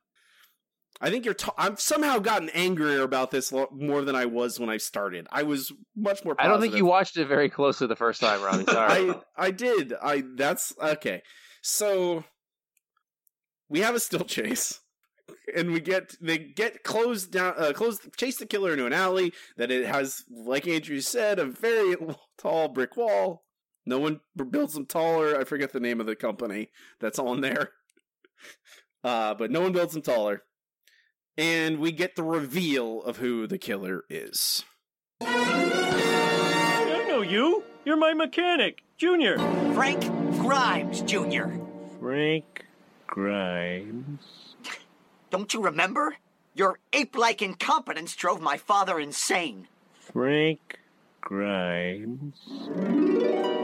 I think you're. i I've somehow gotten angrier about this lo- more than I was when I started. I was much more. I don't think you watched it very closely the first time, Robbie. Sorry. I I did. I that's okay. So we have a still chase, and we get they get closed down, uh, close chase the killer into an alley that it has, like Andrew said, a very tall brick wall. No one builds them taller. I forget the name of the company that's on there, uh, but no one builds them taller. And we get the reveal of who the killer is. I know you. You're my mechanic, Junior. Frank Grimes Jr. Frank Grimes. Don't you remember? Your ape like incompetence drove my father insane. Frank Grimes.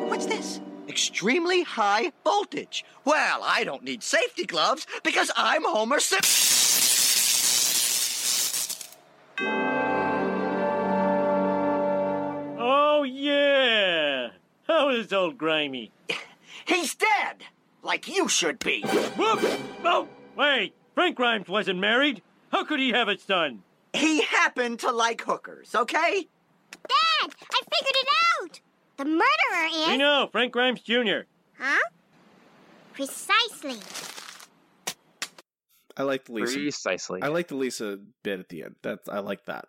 What's this? Extremely high voltage. Well, I don't need safety gloves because I'm Homer Simpson. Oh, yeah. How is old Grimy? He's dead, like you should be. Whoop! Oh, wait. Frank Grimes wasn't married. How could he have a son? He happened to like hookers, okay? Dad, I figured it out. The murderer is. We know, Frank Grimes Jr. Huh? Precisely. I like the Lisa. Precisely. I like the Lisa bit at the end. That I like that.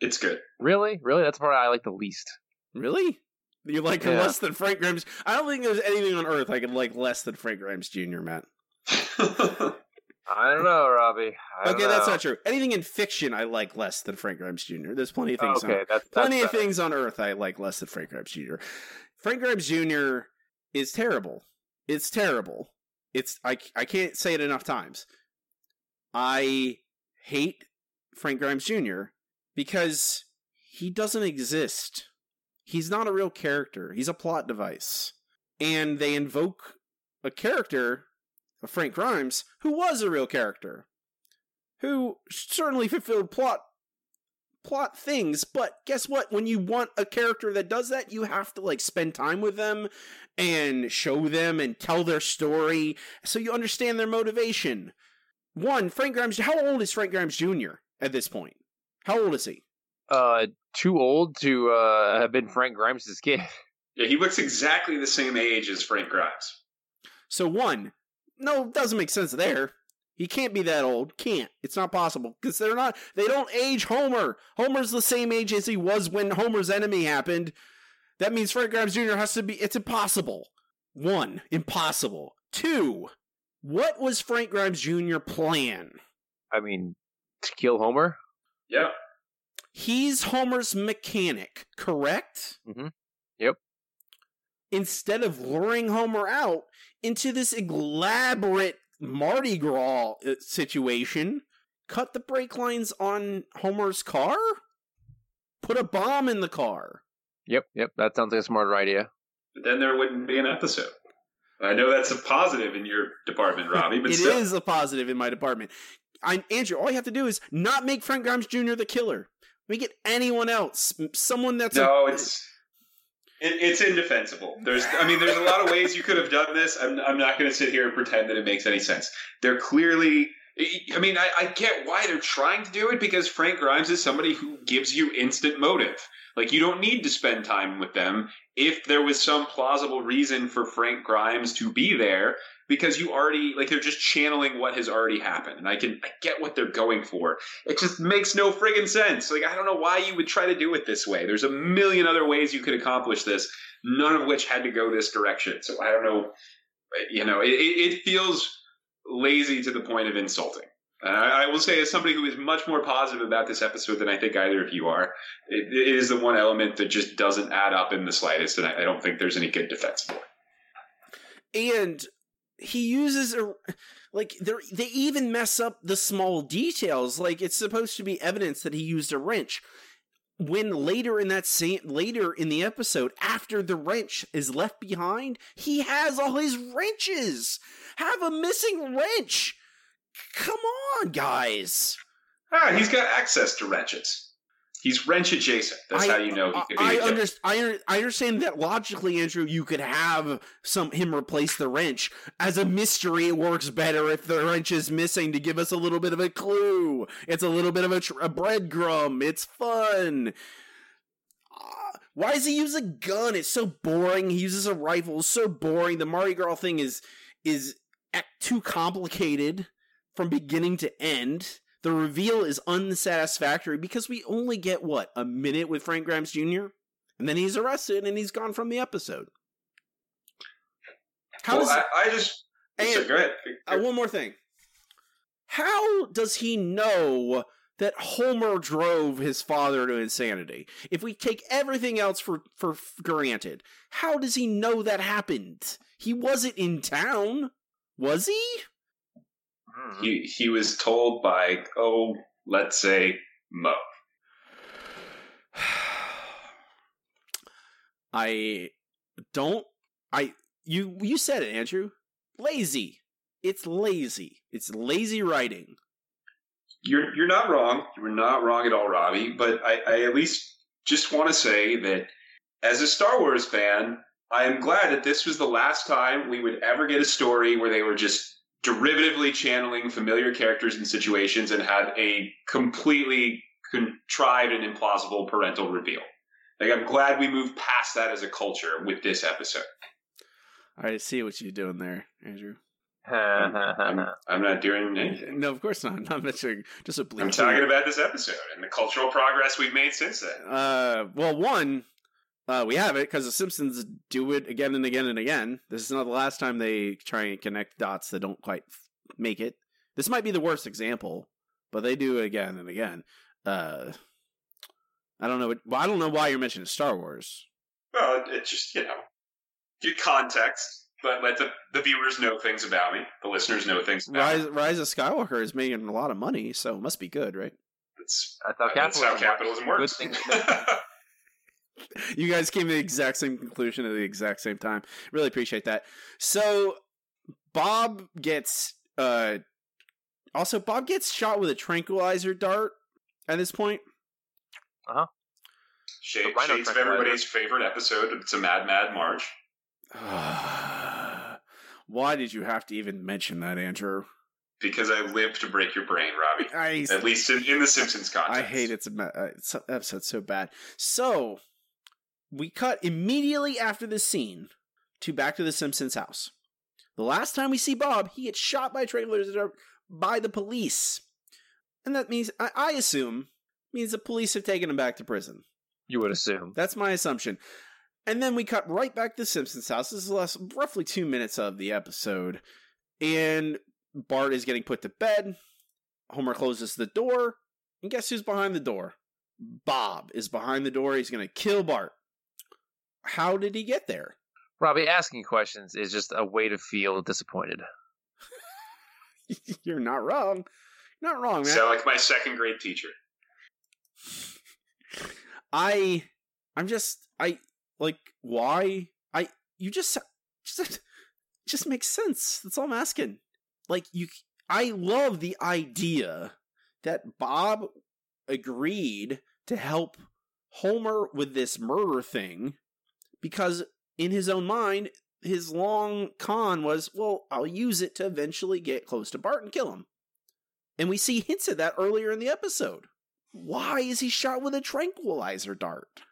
It's good. Really? Really? That's the part I like the least. Really? You like her Yeah. less than Frank Grimes? I don't think there's anything on earth I could like less than Frank Grimes Jr. Matt. I don't know, Robbie. I okay, that's know. not true. Anything in fiction I like less than Frank Grimes Jr. There's plenty of things. Okay, on, that's- plenty that's of things on earth I like less than Frank Grimes Jr. Frank Grimes Jr. is terrible, It's terrible. It's I I can't say it enough times. I hate Frank Grimes Jr. because he doesn't exist. He's not a real character. He's a plot device. And they invoke a character, Frank Grimes, who was a real character, who certainly fulfilled plot plot things, but guess what? When you want a character that does that, you have to like spend time with them and show them and tell their story so you understand their motivation. One, Frank Grimes, how old is Frank Grimes Jr. at this point? How old is he? Uh, too old to uh, have been Frank Grimes' kid. Yeah, he looks exactly the same age as Frank Grimes. So one, no, it doesn't make sense there. He can't be that old. Can't. It's not possible because they're not. They don't age Homer. Homer's the same age as he was when Homer's enemy happened. That means Frank Grimes Jr. has to be. It's impossible. One, impossible. Two, what was Frank Grimes Jr. plan? I mean, to kill Homer. Yeah. He's Homer's mechanic, correct? Mm-hmm. Yep. Instead of luring Homer out into this elaborate Mardi Gras uh, situation, cut the brake lines on Homer's car? Put a bomb in the car. Yep, yep. That sounds like a smarter idea. But then there wouldn't be an episode. I know that's a positive in your department, Robbie, but It still. is a positive in my department. I, Andrew, all you have to do is not make Frank Grimes Jr. the killer. Make it anyone else. Someone that's No, a, it's it, it's indefensible. There's, I mean, there's a lot of ways you could have done this. I'm, I'm not going to sit here and pretend that it makes any sense. They're clearly. I mean, I, I get why they're trying to do it because Frank Grimes is somebody who gives you instant motive. Like you don't need to spend time with them if there was some plausible reason for Frank Grimes to be there because you already like they're just channeling what has already happened. And I can I get what they're going for. It just makes no friggin' sense. Like I don't know why you would try to do it this way. There's a million other ways you could accomplish this, none of which had to go this direction. So I don't know. You know, it, it feels lazy to the point of insulting. I, I will say, as somebody who is much more positive about this episode than I think either of you are, it, it is the one element that just doesn't add up in the slightest, and I, I don't think there's any good defense for it. and he uses a like they they even mess up the small details. Like it's supposed to be evidence that he used a wrench. When later in that same later in the episode after the wrench is left behind he has all his wrenches. Have a missing wrench come on guys Ah, he's got access to wrenches. He's wrench adjacent. That's how you know he could be. I. I, I understand that logically, Andrew. You could have some him replace the wrench as a mystery. It works better if the wrench is missing to give us a little bit of a clue. It's a little bit of a, tr- a breadcrumb. It's fun. Uh, why does he use a gun? It's so boring. He uses a rifle. It's so boring. The Mardi Gras thing is is too complicated from beginning to end. The reveal is unsatisfactory because we only get what a minute with Frank Grimes Jr. and then he's arrested and he's gone from the episode. How well, does I, I just. And- uh, one more thing? How does he know that Homer drove his father to insanity? If we take everything else for for granted, how does he know that happened? He wasn't in town, was he? Mm-hmm. He he was told by oh, let's say Moe. I don't. I you you said it, Andrew. Lazy. It's lazy. It's lazy writing. You're you're not wrong. You're not wrong at all, Robbie. But I, I at least just want to say that as a Star Wars fan, I am glad that this was the last time we would ever get a story where they were just derivatively channeling familiar characters and situations and had a completely contrived and implausible parental reveal. Like I'm glad we moved past that as a culture with this episode. I see what you're doing there, Andrew. I'm, I'm not doing anything. No, of course not. I'm not mentioning just a bleep. I'm talking about this episode and the cultural progress we've made since then. Uh, well, one, uh, we have it because the Simpsons do it again and again and again. This is not the last time they try and connect dots that don't quite f- make it. This might be the worst example, but they do it again and again. Uh, I don't know. What, well, I don't know why you're mentioning Star Wars. Well, it, it just you know, your context. but let the, the viewers know things about me. The listeners know things about Rise, me. Rise of Skywalker is making a lot of money, so it must be good, right? That's, That's how that's how capitalism capitalism works. works. Good things You guys came to the exact same conclusion at the exact same time. Really appreciate that. So Bob gets uh also Bob gets shot with a tranquilizer dart at this point. Shade, The Rhino Shades of everybody's favorite episode. It's a Mad Mad Marge. Why did you have to even mention that, Andrew? Because I live to break your brain, Robbie. I At least in, in the Simpsons context. I hate it's a uh, it's a episode so bad. So we cut immediately after this scene to back to the Simpsons house. The last time we see Bob, he gets shot by trailers by the police, and that means I, I assume means the police have taken him back to prison. You would assume. That's my assumption. And then we cut right back to Simpsons house. This is the last roughly two minutes of the episode, and Bart is getting put to bed. Homer closes the door, and guess who's behind the door? Bob is behind the door. He's going to kill Bart. How did he get there? Robbie, asking questions is just a way to feel disappointed. You're not wrong. You're not wrong, man. Sound like my second grade teacher. I I'm just I like why I you just just just makes sense. That's all I'm asking. Like you I love the idea that Bob agreed to help Homer with this murder thing because in his own mind his long con was, well, I'll use it to eventually get close to Bart and kill him. And we see hints of that earlier in the episode. Why is he shot with a tranquilizer dart?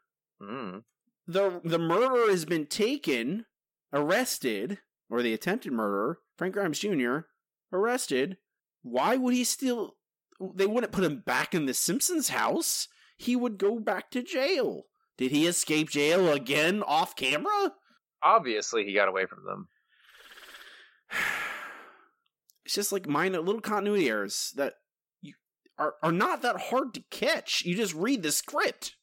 Mm. The the murderer has been taken, arrested, or the attempted murderer, Frank Grimes Jr., arrested. Why would he still they wouldn't put him back in the Simpsons house? He would go back to jail. Did he escape jail again off camera? Obviously, he got away from them. It's just like minor little continuity errors that you are are not that hard to catch. You just read the script.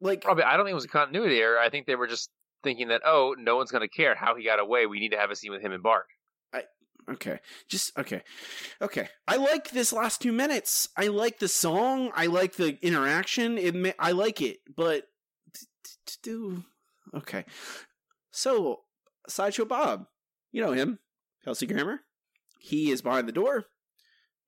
Like Robbie, I don't think it was a continuity error. I think they were just thinking that, oh, no one's going to care how he got away. We need to have a scene with him and Bart. I Okay. Just okay. Okay. I like this last 2 minutes. I like the song. I like the interaction. It ma- I like it, but t- t- to do Okay. So, Sideshow Bob. You know him. Kelsey Grammer. He is behind the door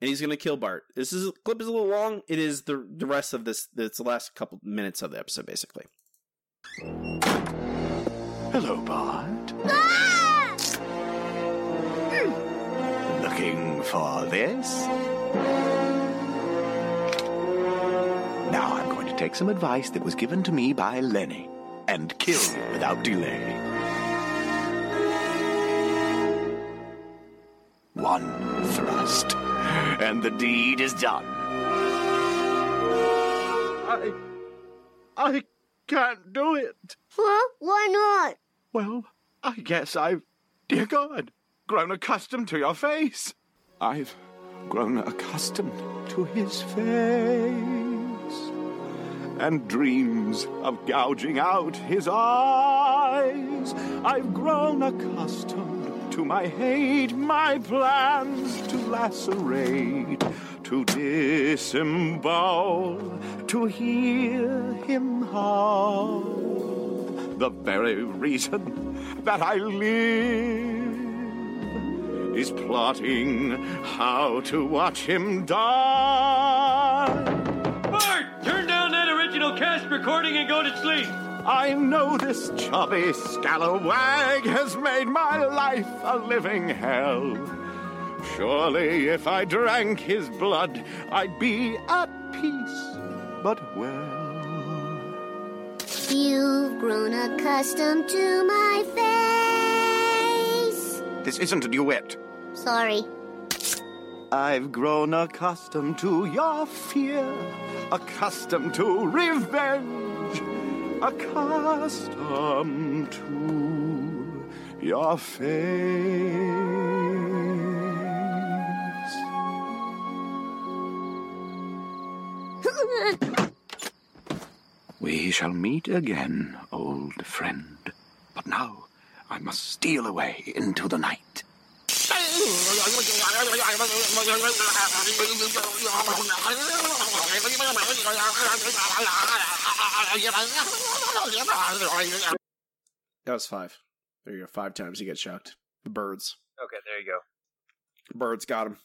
and he's going to kill Bart. This is clip is a little long. It is the the rest of this it's the last couple minutes of the episode basically. Hello, Bart. Ah! Looking for this? Now I'm going to take some advice that was given to me by Lenny and kill without delay. One thrust, and the deed is done. I. I can't do it. Huh? Why not? Well, I guess I've, dear God, grown accustomed to your face. I've grown accustomed to his face and dreams of gouging out his eyes. I've grown accustomed to my hate, my plans to lacerate, to disembowel, to hear him howl. The very reason that I live is plotting how to watch him die. Recording and go to sleep. I know this chubby scalawag has made my life a living hell. Surely, if I drank his blood, I'd be at peace. But well, You've grown accustomed to my face. this isn't a duet. Sorry. I've grown accustomed to your fear, accustomed to revenge, accustomed to your face. We shall meet again, old friend. But now I must steal away into the night. That was five. There you go. Five times he gets shocked. The birds. Okay, there you go. Birds got him.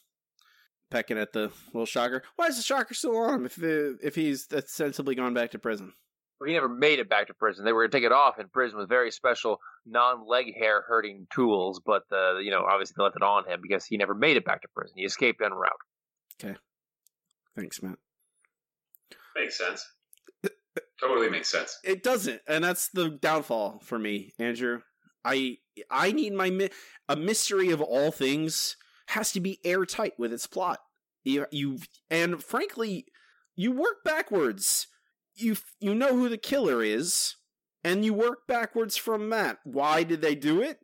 Pecking at the little shocker. Why is the shocker still on him if the, if he's ostensibly gone back to prison? Well, he never made it back to prison. They were going to take it off in prison with very special non-leg hair hurting tools, but uh, you know, obviously they left it on him because he never made it back to prison. He escaped en route. Okay. Thanks, Matt. Makes sense. totally makes sense. It doesn't, and that's the downfall for me, Andrew. I I need my mi- a mystery of all things has to be airtight with its plot. You you and frankly, you work backwards. You you know who the killer is, and you work backwards from that. Why did they do it?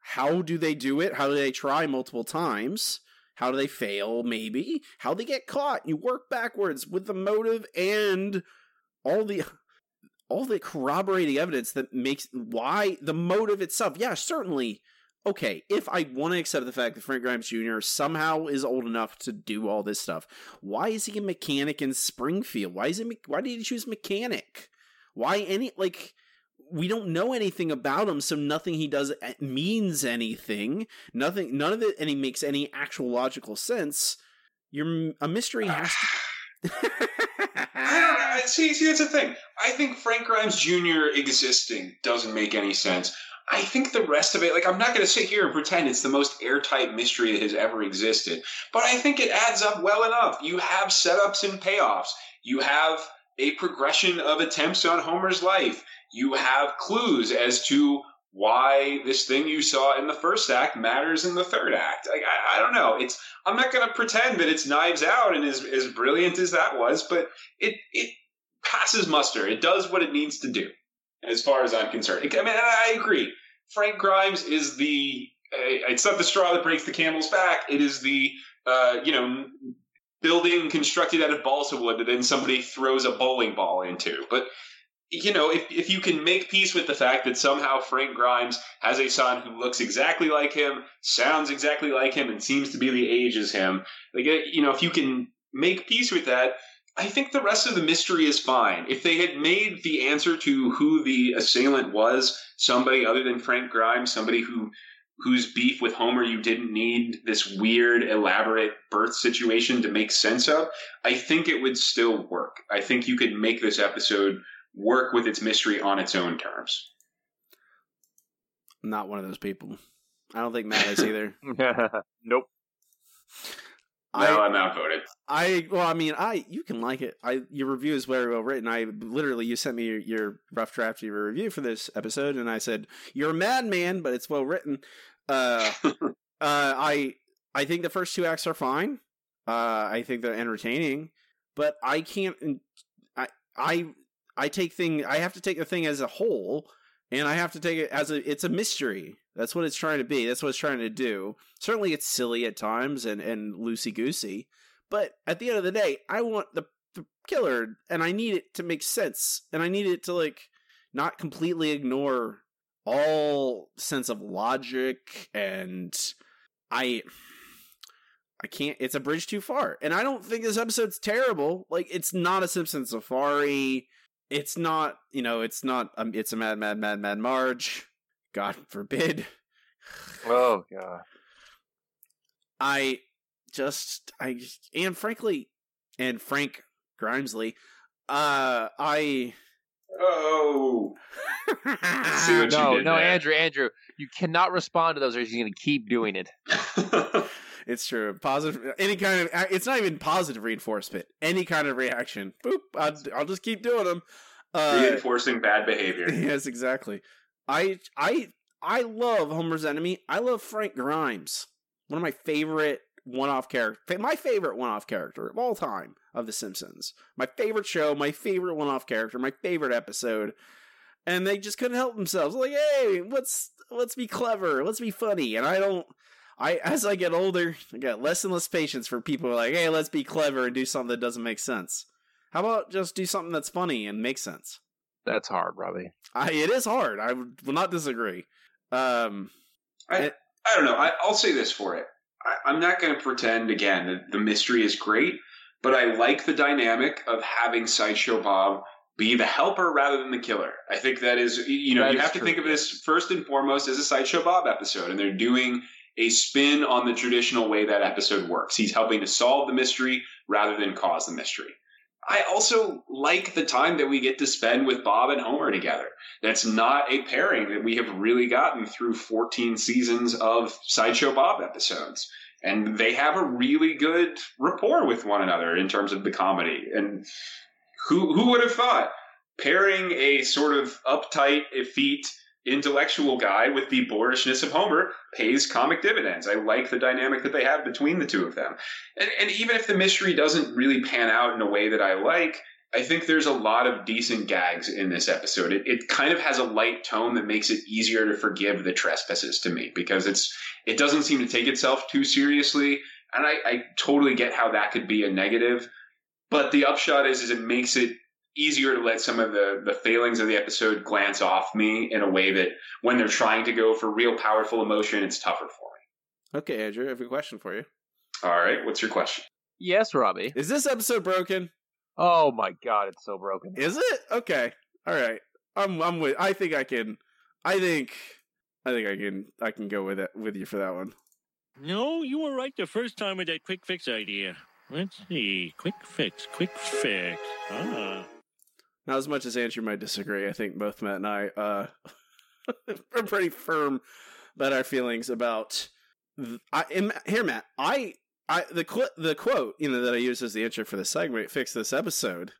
How do they do it? How do they try multiple times? How do they fail? Maybe. How they get caught? You work backwards with the motive and all the all the corroborating evidence that makes why the motive itself. Yeah, certainly. Okay, if I want to accept the fact that Frank Grimes Jr. somehow is old enough to do all this stuff, why is he a mechanic in Springfield? Why is he? Why did he choose mechanic? Why any like? We don't know anything about him, so nothing he does eh, means anything. Nothing, none of it, and he makes any actual logical sense. You're a mystery has to. I don't know. See, see, that's the thing. I think Frank Grimes Jr. existing doesn't make any sense. I think the rest of it, like, I'm not going to sit here and pretend it's the most airtight mystery that has ever existed, but I think it adds up well enough. You have setups and payoffs. You have a progression of attempts on Homer's life. You have clues as to why this thing you saw in the first act matters in the third act. Like, I, I don't know. It's I'm not going to pretend that it's Knives Out and as as brilliant as that was, but it it passes muster. It does what it needs to do, as far as I'm concerned. I mean, I agree. Frank Grimes is the. Uh, it's not the straw that breaks the camel's back. It is the uh, you know building constructed out of balsa wood that then somebody throws a bowling ball into. But you know, if if you can make peace with the fact that somehow Frank Grimes has a son who looks exactly like him, sounds exactly like him, and seems to be the age as him, like you know, if you can make peace with that, I think the rest of the mystery is fine. If they had made the answer to who the assailant was somebody other than Frank Grimes, somebody who whose beef with Homer you didn't need this weird, elaborate birth situation to make sense of, I think it would still work. I think you could make this episode work with its mystery on its own terms. I'm not one of those people. I don't think Matt is either. nope. No, I, am outvoted. I well, I mean, I you can like it. I your review is very well written. I literally you sent me your, your rough draft of your review for this episode, and I said you're a madman, but it's well written. Uh, uh, I I think the first two acts are fine. Uh, I think they're entertaining, but I can't. I I I take thing. I have to take the thing as a whole, and I have to take it as a. It's a mystery. That's what it's trying to be. That's what it's trying to do. Certainly, it's silly at times and and loosey goosey, but at the end of the day, I want the, the killer, and I need it to make sense, and I need it to like not completely ignore all sense of logic and I I can't it's a bridge too far. And I don't think this episode's terrible. Like it's not a Simpson Safari. It's not, you know, it's not um, it's a mad mad mad mad Marge. God forbid. Oh god. I just I and frankly and Frank Grimesley uh I Oh. no, no, there. Andrew, Andrew, you cannot respond to those, or he's going to keep doing it. it's true. Positive, any kind of. It's not even positive reinforcement. Any kind of reaction. Boop. I'll, I'll just keep doing them. Uh, Reinforcing bad behavior. Yes, exactly. I, I, I love Homer's enemy. I love Frank Grimes. One of my favorite one-off character. My favorite one-off character of all time of The Simpsons. My favorite show, my favorite one-off character, my favorite episode. And they just couldn't help themselves. Like, hey, let's let's be clever, let's be funny. And I don't. I as I get older, I got less and less patience for people like, hey, let's be clever and do something that doesn't make sense. How about just do something that's funny and makes sense? That's hard, Robbie. I, it is hard. I will not disagree. Um, I, It- I don't know. I, I'll say this for it. I, I'm not going to pretend again that the mystery is great, but I like the dynamic of having Sideshow Bob be the helper rather than the killer. I think that is, you know, That you is have to think of this first and foremost as a Sideshow Bob episode, and they're doing a spin on the traditional way that episode works. He's helping to solve the mystery rather than cause the mystery. I also like the time that we get to spend with Bob and Homer together. That's not a pairing that we have really gotten through 14 seasons of Sideshow Bob episodes. And they have a really good rapport with one another in terms of the comedy. And who who would have thought pairing a sort of uptight, effete, intellectual guy with the boorishness of Homer pays comic dividends. I like the dynamic that they have between the two of them. And, and even if the mystery doesn't really pan out in a way that I like, I think there's a lot of decent gags in this episode. It, it kind of has a light tone that makes it easier to forgive the trespasses to me because it's it doesn't seem to take itself too seriously, and I, I totally get how that could be a negative. But the upshot is, is it makes it easier to let some of the the failings of the episode glance off me in a way that when they're trying to go for real powerful emotion, it's tougher for me. okay, Andrew, I have a question for you. All right, what's your question? Yes, Robbie. Is this episode broken? Oh my god, it's so broken. Is it? Okay. All right. I'm I'm with I think I can I think I think I can I can go with it with you for that one. No, you were right the first time with that quick fix idea. Let's see. Quick fix, quick fix. Ah. Not as much as Andrew might disagree, I think both Matt and I uh are pretty firm about our feelings about th- I and here Matt, I I the qu- the quote, you know, that I used as the intro for the segment fix this episode.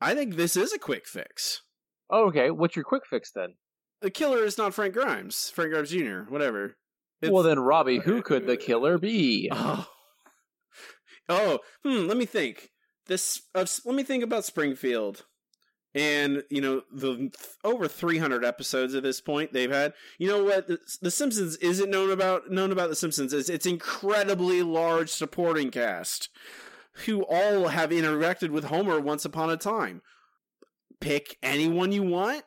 I think this is a quick fix. Oh, okay, what's your quick fix then? The killer is not Frank Grimes, Frank Grimes Jr., whatever. It's- well, then, Robbie, who could the killer be? Oh, oh, hmm. Let me think. This. Uh, let me think about Springfield, and you know the th- over three hundred episodes at this point they've had. You know what? The, the Simpsons isn't known about known about the Simpsons is its incredibly large supporting cast, who all have interacted with Homer once upon a time. Pick anyone you want.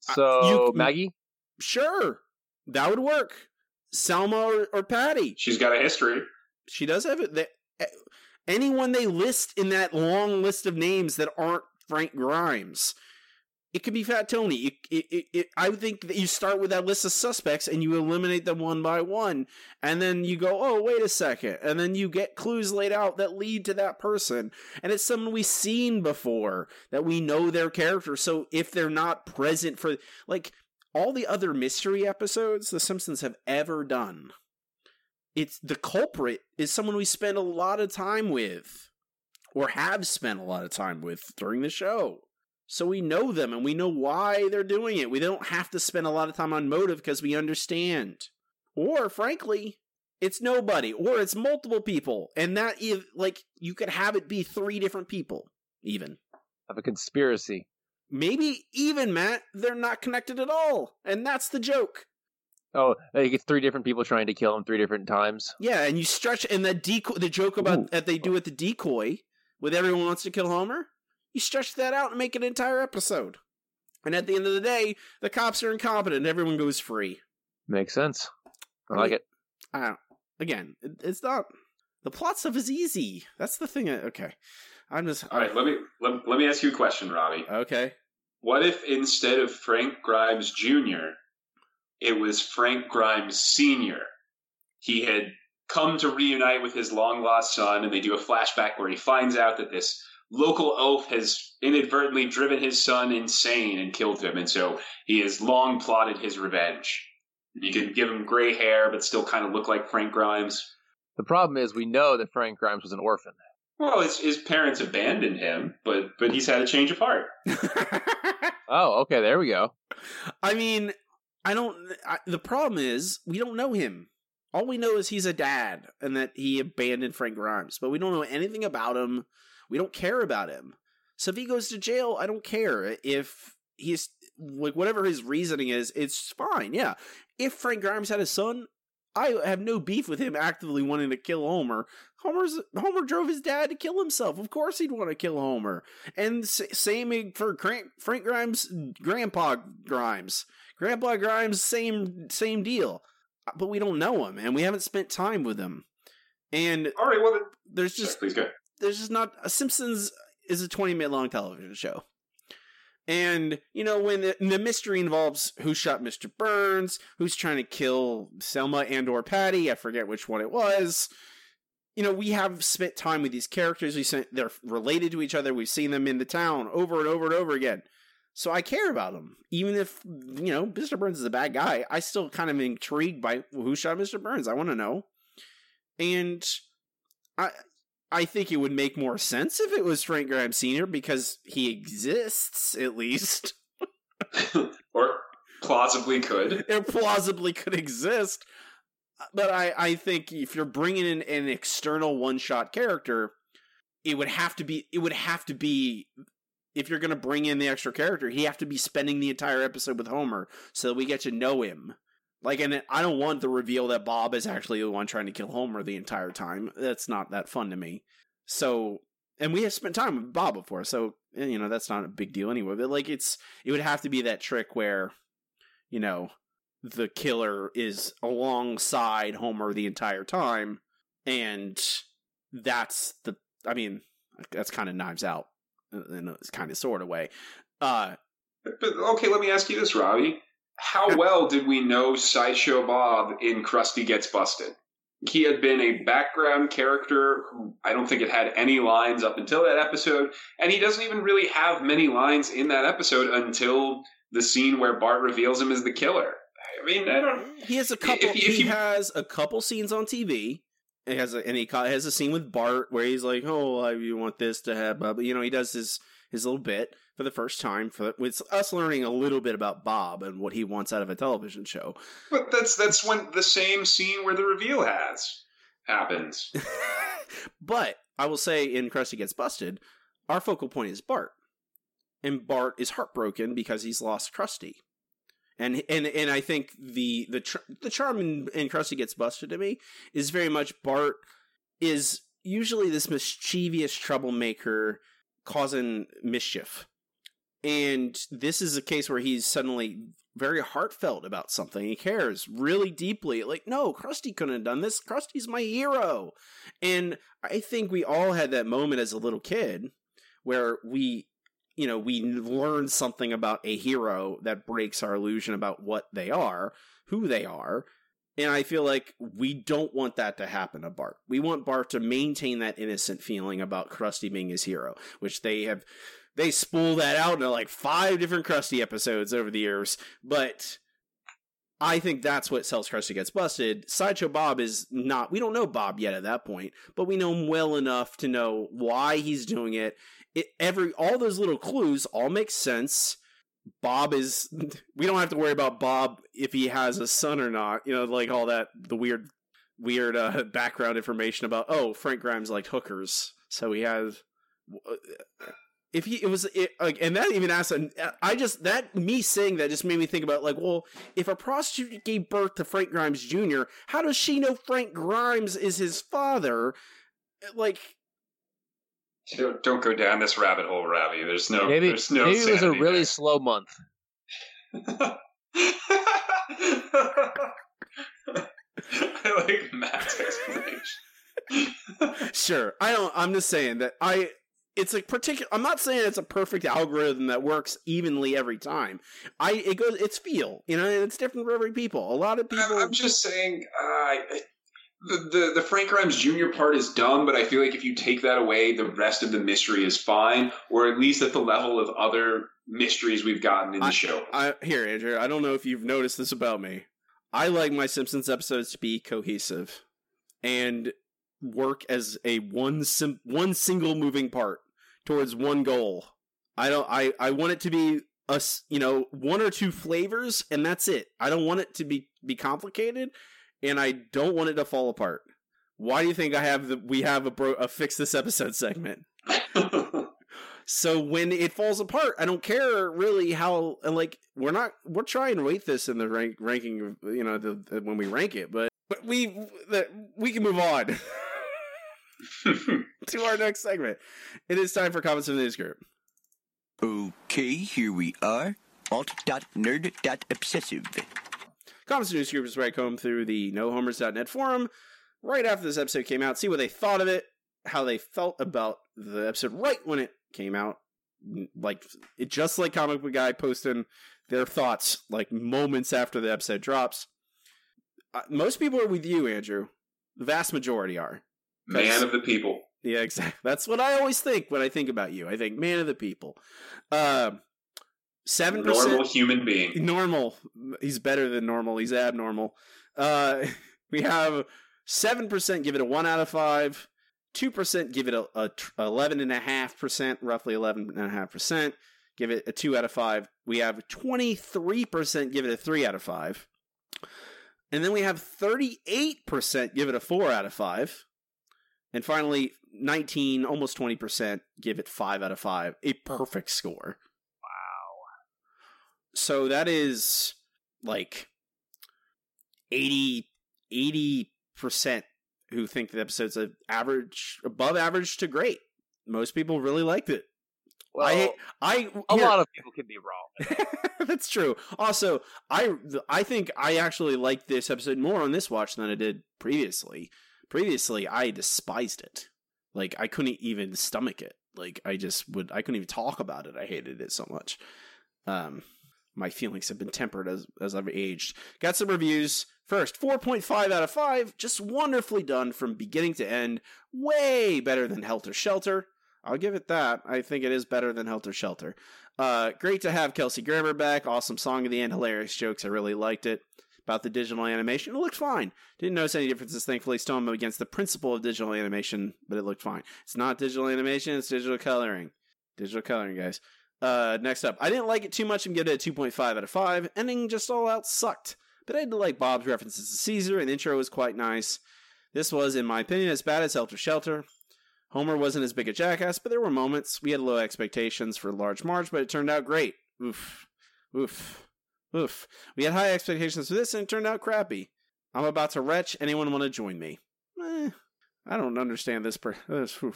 So, you- Maggie? Sure, that would work. Selma or, or Patty. She's got a history. She does have it. They, anyone they list in that long list of names that aren't Frank Grimes. It could be Fat Tony. It, it, it, I think that you start with that list of suspects and you eliminate them one by one, and then you go, "Oh, wait a second. and then you get clues laid out that lead to that person, and it's someone we've seen before that we know their character. So if they're not present for like all the other mystery episodes The Simpsons have ever done, it's the culprit is someone we spend a lot of time with or have spent a lot of time with during the show. So we know them and we know why they're doing it. We don't have to spend a lot of time on motive because we understand. Or frankly, it's nobody or it's multiple people and that if like you could have it be three different people even. Of a conspiracy. Maybe even Matt, they're not connected at all. And that's the joke. Oh, like it's three different people trying to kill him three different times. Yeah, and you stretch and the decoy, the joke about Ooh. that they do with the decoy, with everyone wants to kill Homer. You stretch that out and make an entire episode. And at the end of the day, the cops are incompetent. Everyone goes free. Makes sense. I like it. I don't. Again, it, it's not. The plot stuff is easy. That's the thing. I- Okay, I'm just. All right, let me let, let me ask you a question, Robbie. Okay. What if instead of Frank Grimes Jr., it was Frank Grimes Sr.? He had come to reunite with his long lost son, and they do a flashback where he finds out that this local oaf has inadvertently driven his son insane and killed him, and so he has long plotted his revenge. You can give him gray hair, but still kind of look like Frank Grimes. The problem is we know that Frank Grimes was an orphan. Well, his, his parents abandoned him, but but he's had a change of heart. Oh, okay, there we go. I mean, I don't. I, the problem is we don't know him. All we know is he's a dad and that he abandoned Frank Grimes, but we don't know anything about him. We don't care about him. So if he goes to jail, I don't care. If he's like whatever his reasoning is, it's fine. Yeah. If Frank Grimes had a son, I have no beef with him actively wanting to kill Homer. Homer's Homer drove his dad to kill himself. Of course, he'd want to kill Homer. And s- same for Frank, Frank Grimes, Grandpa Grimes, Grandpa Grimes. Same same deal. Uh, but we don't know him, and we haven't spent time with him. And All right, well, then, there's sorry, just please go. there's just not a Simpsons is a 20 minute long television show. And you know when the, the mystery involves who shot Mr. Burns, who's trying to kill Selma and or Patty, I forget which one it was. You know, we have spent time with these characters. We sent, they're related to each other. We've seen them in the town over and over and over again. So I care about him. even if you know Mr. Burns is a bad guy. I still kind of intrigued by who shot Mr. Burns. I want to know, and I I think it would make more sense if it was Frank Grimes Sr. because he exists at least. or plausibly could. It plausibly could exist. But I, I think if you're bringing in an external one shot character, it would have to be. It would have to be. If you're going to bring in the extra character, he have to be spending the entire episode with Homer so that we get to know him. Like, and I don't want the reveal that Bob is actually the one trying to kill Homer the entire time. That's not that fun to me. So, and we have spent time with Bob before, so eh, you know that's not a big deal anyway. But like, it's it would have to be that trick where, you know, the killer is alongside Homer the entire time, and that's the. I mean, that's kind of Knives Out in a kind of sort of way. Uh, But okay, let me ask you this, Robbie. How well did we know Sideshow Bob in Krusty Gets Busted? He had been a background character who I don't think it had any lines up until that episode, and he doesn't even really have many lines in that episode until the scene where Bart reveals him as the killer. I mean, I don't. he has a couple. If- if he you- has a couple scenes on TV. It has a, and he has a scene with Bart where he's like, "Oh, I, you want this to have," blah, blah." you know, he does his his little bit for the first time for with us learning a little bit about Bob and what he wants out of a television show. But that's that's when the same scene where the reveal has happens. but I will say, in Krusty Gets Busted, our focal point is Bart, and Bart is heartbroken because he's lost Krusty, and and and I think the the tr- the charm in, in Krusty Gets Busted to me is very much Bart is usually this mischievous troublemaker causing mischief. And this is a case where he's suddenly very heartfelt about something. He cares really deeply. Like, no, Krusty couldn't have done this. Krusty's my hero. And I think we all had that moment as a little kid where we, you know, we learn something about a hero that breaks our illusion about what they are, who they are. And I feel like we don't want that to happen to Bart. We want Bart to maintain that innocent feeling about Krusty being his hero, which they have they spool that out in like five different Krusty episodes over the years. But I think that's what sells Krusty Gets Busted. Sideshow Bob is not, we don't know Bob yet at that point, but we know him well enough to know why he's doing it. It every all those little clues all make sense. Bob is we don't have to worry about Bob if he has a son or not. You know, like all that the weird weird uh, background information about oh Frank Grimes liked hookers, so he has if he it was it, like and that even asked i just that me saying that just made me think about like well if a prostitute gave birth to frank grimes jr how does she know frank grimes is his father like Don't, don't go down this rabbit hole, Robbie. There's no. maybe there's no maybe it was a really there. slow month. I like Matt's explanation. sure i don't i'm just saying that i it's a particular i'm not saying it's a perfect algorithm that works evenly every time i it goes it's feel you know and it's different for every people a lot of people I'm, I'm just saying, uh, I- the, the the Frank Grimes Jr. part is dumb, but I feel like if you take that away, the rest of the mystery is fine, or at least at the level of other mysteries we've gotten in the show. I, here, Andrew, I don't know if you've noticed this about me. I like my Simpsons episodes to be cohesive and work as a one sim- one single moving part towards one goal. I don't. I I want it to be us. you know one or two flavors and that's it. I don't want it to be be complicated, and I don't want it to fall apart. Why do you think I have the we have a bro a fix this episode segment? So when it falls apart, I don't care really how. and, Like we're not we're trying to rate this in the rank ranking, you know, the, the when we rank it, but But we the, we can move on to our next segment. It is time for comments from the news group. Okay, here we are. Alt.nerd.obsessive. The news group is I comb through the nohomers.net forum right after this episode came out, see what they thought of it, how they felt about the episode right when it came out. Like it just like comic book guy posting their thoughts like moments after the episode drops. Uh, most people are with you, Andrew. The vast majority are. Man of the people. Yeah, exactly. That's what I always think when I think about you. I think man of the people. Um, Seven percent Normal human being. normal. He's better than normal. He's abnormal. Uh, we have seven percent give it a one out of five. Two percent give it a, eleven and a half percent, roughly eleven and a half percent. Give it a two out of five. We have twenty three percent give it a three out of five, and then we have thirty eight percent give it a four out of five, and finally nineteen, almost twenty percent give it five out of five. A perfect score. So that is like 80 percent who think the episode's a average above average to great. Most people really liked it. Well, I I a here- lot of people can be wrong. That's true. Also, I I think I actually liked this episode more on this watch than I did previously. Previously, I despised it. Like I couldn't even stomach it. Like I just would I couldn't even talk about it. I hated it so much. Um my feelings have been tempered as as I've aged. Got some reviews. First, 4.5 out of 5, just wonderfully done from beginning to end. Way better than Helter Shelter. I'll give it that. I think it is better than Helter Shelter. Uh, great to have Kelsey Grammer back. Awesome song at the end. Hilarious jokes. I really liked it. About the digital animation, it looked fine. Didn't notice any differences, thankfully. Still, I'm against the principle of digital animation, but it looked fine. It's not digital animation, it's digital coloring. Digital coloring, guys. Uh, next up, I didn't like it too much. I'm giving it a 2.5 out of 5. Ending just all out sucked. But I did like Bob's references to Caesar, and the intro was quite nice. This was, in my opinion, as bad as Helter Shelter. Homer wasn't as big a jackass, but there were moments. We had low expectations for Large Marge, but it turned out great. Oof. Oof. Oof. We had high expectations for this, and it turned out crappy. I'm about to retch. Anyone want to join me? Eh, I don't understand this. Per-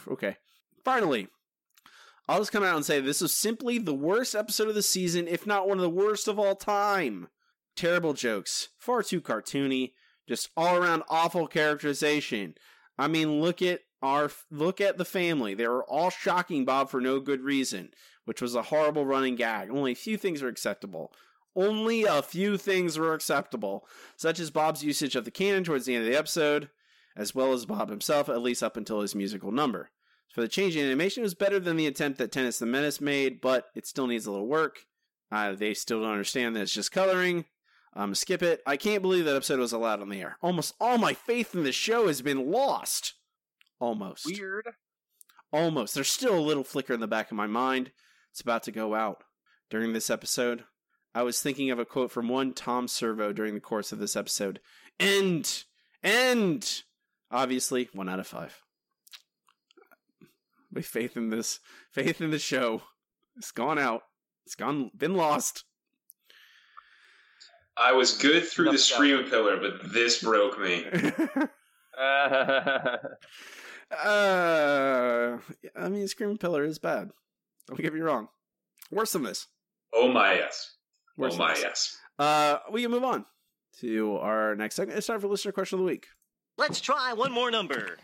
okay. Finally, I'll just come out and say this is simply the worst episode of the season, if not one of the worst of all time. Terrible jokes, far too cartoony, just all around awful characterization. I mean, look at our look at the family. They were all shocking Bob for no good reason, which was a horrible running gag. Only a few things were acceptable. Only a few things were acceptable, such as Bob's usage of the cannon towards the end of the episode, as well as Bob himself, at least up until his musical number. For the change in animation, it was better than the attempt that Tennis the Menace made, but it still needs a little work. Uh, they still don't understand that it's just coloring. Um, skip it. I can't believe that episode was allowed on the air. Almost all my faith in the show has been lost. Almost. Weird. Almost. There's still a little flicker in the back of my mind. It's about to go out. During this episode, I was thinking of a quote from one Tom Servo during the course of this episode. End! End! Obviously, one out of five. My faith in this, faith in the show, it's gone out. It's gone, been lost. I was good through Enough the said. Scream Pillar, but this broke me. uh, I mean, Screaming Pillar is bad. Don't get me wrong. Worse than this. Oh my yes. Worse oh my this. yes. Uh, we can move on to our next segment. It's time for listener question of the week. Let's try one more number.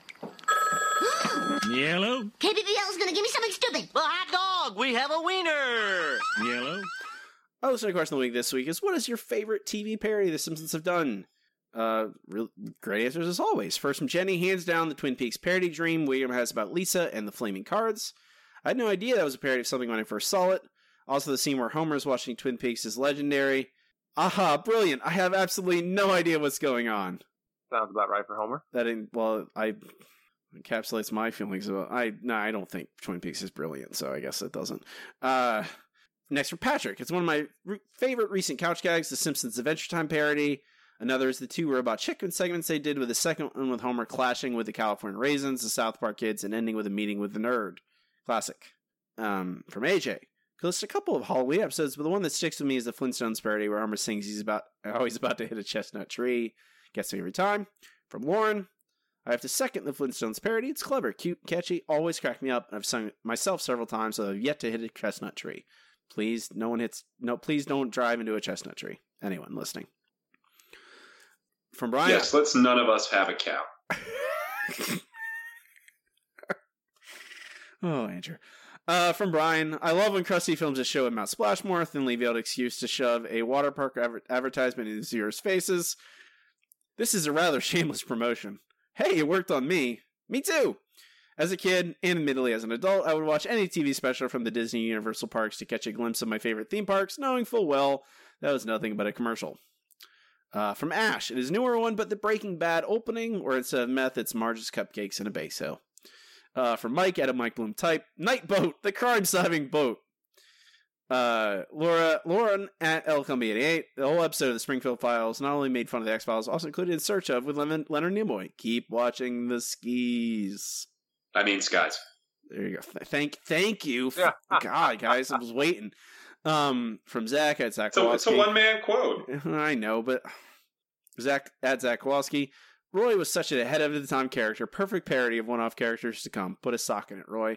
Yellow, KBBL is gonna give me something stupid. Well, hot dog. We have a wiener. yellow, Our listener question of the week this week is: What is your favorite TV parody The Simpsons have done? Uh, real, great answers as always. First from Jenny, hands down the Twin Peaks parody dream Wiggum has about Lisa and the flaming cards. I had no idea that was a parody of something when I first saw it. Also, the scene where Homer's watching Twin Peaks is legendary. Aha, brilliant! I have absolutely no idea what's going on. Sounds about right for Homer. That in, well, I encapsulates my feelings about. I no, I don't think Twin Peaks is brilliant, so I guess it doesn't. Uh, next for Patrick, it's one of my re- favorite recent couch gags, the Simpsons Adventure Time parody. Another is the two robot chicken segments they did with the second one with Homer clashing with the California Raisins, the South Park kids, and ending with a meeting with the nerd. Classic. Um, from AJ. Just a couple of Halloween episodes, but the one that sticks with me is the Flintstones parody where Homer sings he's about oh he's about to hit a chestnut tree. Gets me every time. From Lauren, I have to second the Flintstones parody. It's clever, cute, catchy, always cracked me up. I've sung it myself several times, so I've yet to hit a chestnut tree. Please, no one hits. No, please don't drive into a chestnut tree. Anyone listening. From Brian. yes, let's none of us have a cow. Oh, Andrew. Uh, from Brian, I love when Krusty films a show at Mount Splashmore, then leave out excuse to shove a water park adver- advertisement in viewers' faces. This is a rather shameless promotion. Hey, it worked on me. Me too. As a kid, and admittedly as an adult, I would watch any TV special from the Disney Universal parks to catch a glimpse of my favorite theme parks, knowing full well that was nothing but a commercial. Uh, from Ash, it is newer one, but the Breaking Bad opening, where it's a meth, it's Marge's cupcakes and a base hill. Uh, from Mike at a Mike Bloom type, Night Boat, the crime-solving boat. Uh, Laura, Lauren at LCombi88, the whole episode of the Springfield Files not only made fun of the X Files, also included in Search of with Leonard, Leonard Nimoy. Keep watching the skis. I mean, skies. There you go. Thank, thank you. God, guys, I was waiting. Um, from Zach at Zach. So it's a one man quote. I know, but Zach at Zach Kowalski. Roy was such an ahead of the time character, perfect parody of one off characters to come. Put a sock in it, Roy.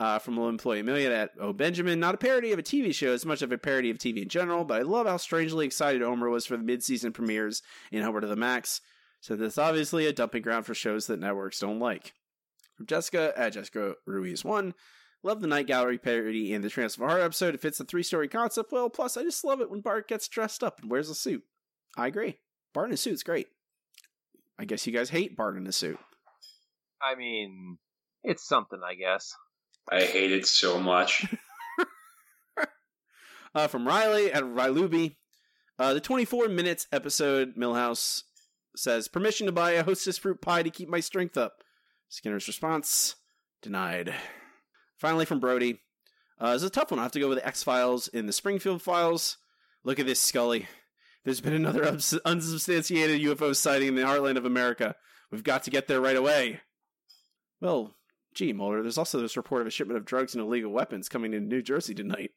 Uh, from Low Employee Million at Oh Benjamin. Not a parody of a TV show as much of a parody of TV in general, but I love how strangely excited Omer was for the mid season premieres in Homer to the Max. So that's obviously a dumping ground for shows that networks don't like. From Jessica at Jessica Ruiz 1. Love the Night Gallery parody and the Transfer Heart episode. It fits the three story concept well. Plus, I just love it when Bart gets dressed up and wears a suit. I agree. Bart in a suit's great. I guess you guys hate Bart in a suit. I mean, it's something, I guess. I hate it so much. Uh, from Riley at Ryluby. Uh, the 24 minutes episode, Milhouse says, Permission to buy a hostess fruit pie to keep my strength up. Skinner's response, denied. Finally, from Brody. Uh, it's a tough one. I have to go with the X Files in the Springfield Files. Look at this, Scully. There's been another ubs- unsubstantiated UFO sighting in the heartland of America. We've got to get there right away. Well, gee, Mulder, there's also this report of a shipment of drugs and illegal weapons coming into New Jersey tonight.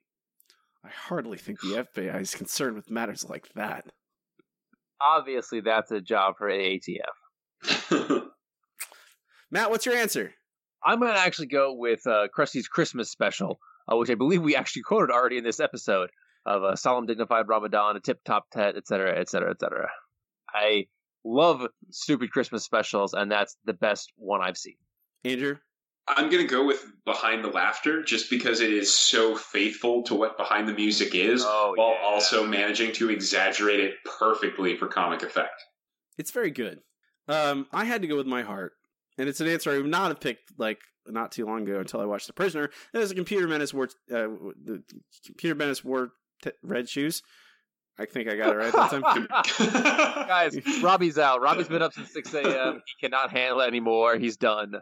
I hardly think the FBI is concerned with matters like that. Obviously, that's a job for ATF. Matt, what's your answer? I'm going to actually go with uh, Krusty's Christmas special, uh, which I believe we actually quoted already in this episode of a solemn, dignified Ramadan, a tip top tet, etc., etc., etc. I love stupid Christmas specials, and that's the best one I've seen. Andrew? I'm going to go with Behind the Laughter just because it is so faithful to what Behind the Music is Oh, while also managing to exaggerate it perfectly for comic effect. It's very good. Um, I had to go with my heart, and it's an answer I would not have picked like not too long ago until I watched The Prisoner. That is a computer menace wore uh, the computer menace wore t- red shoes. I think I got it right that time. Guys, Robbie's out. Robbie's been up since 6 a.m. He cannot handle it anymore. He's done.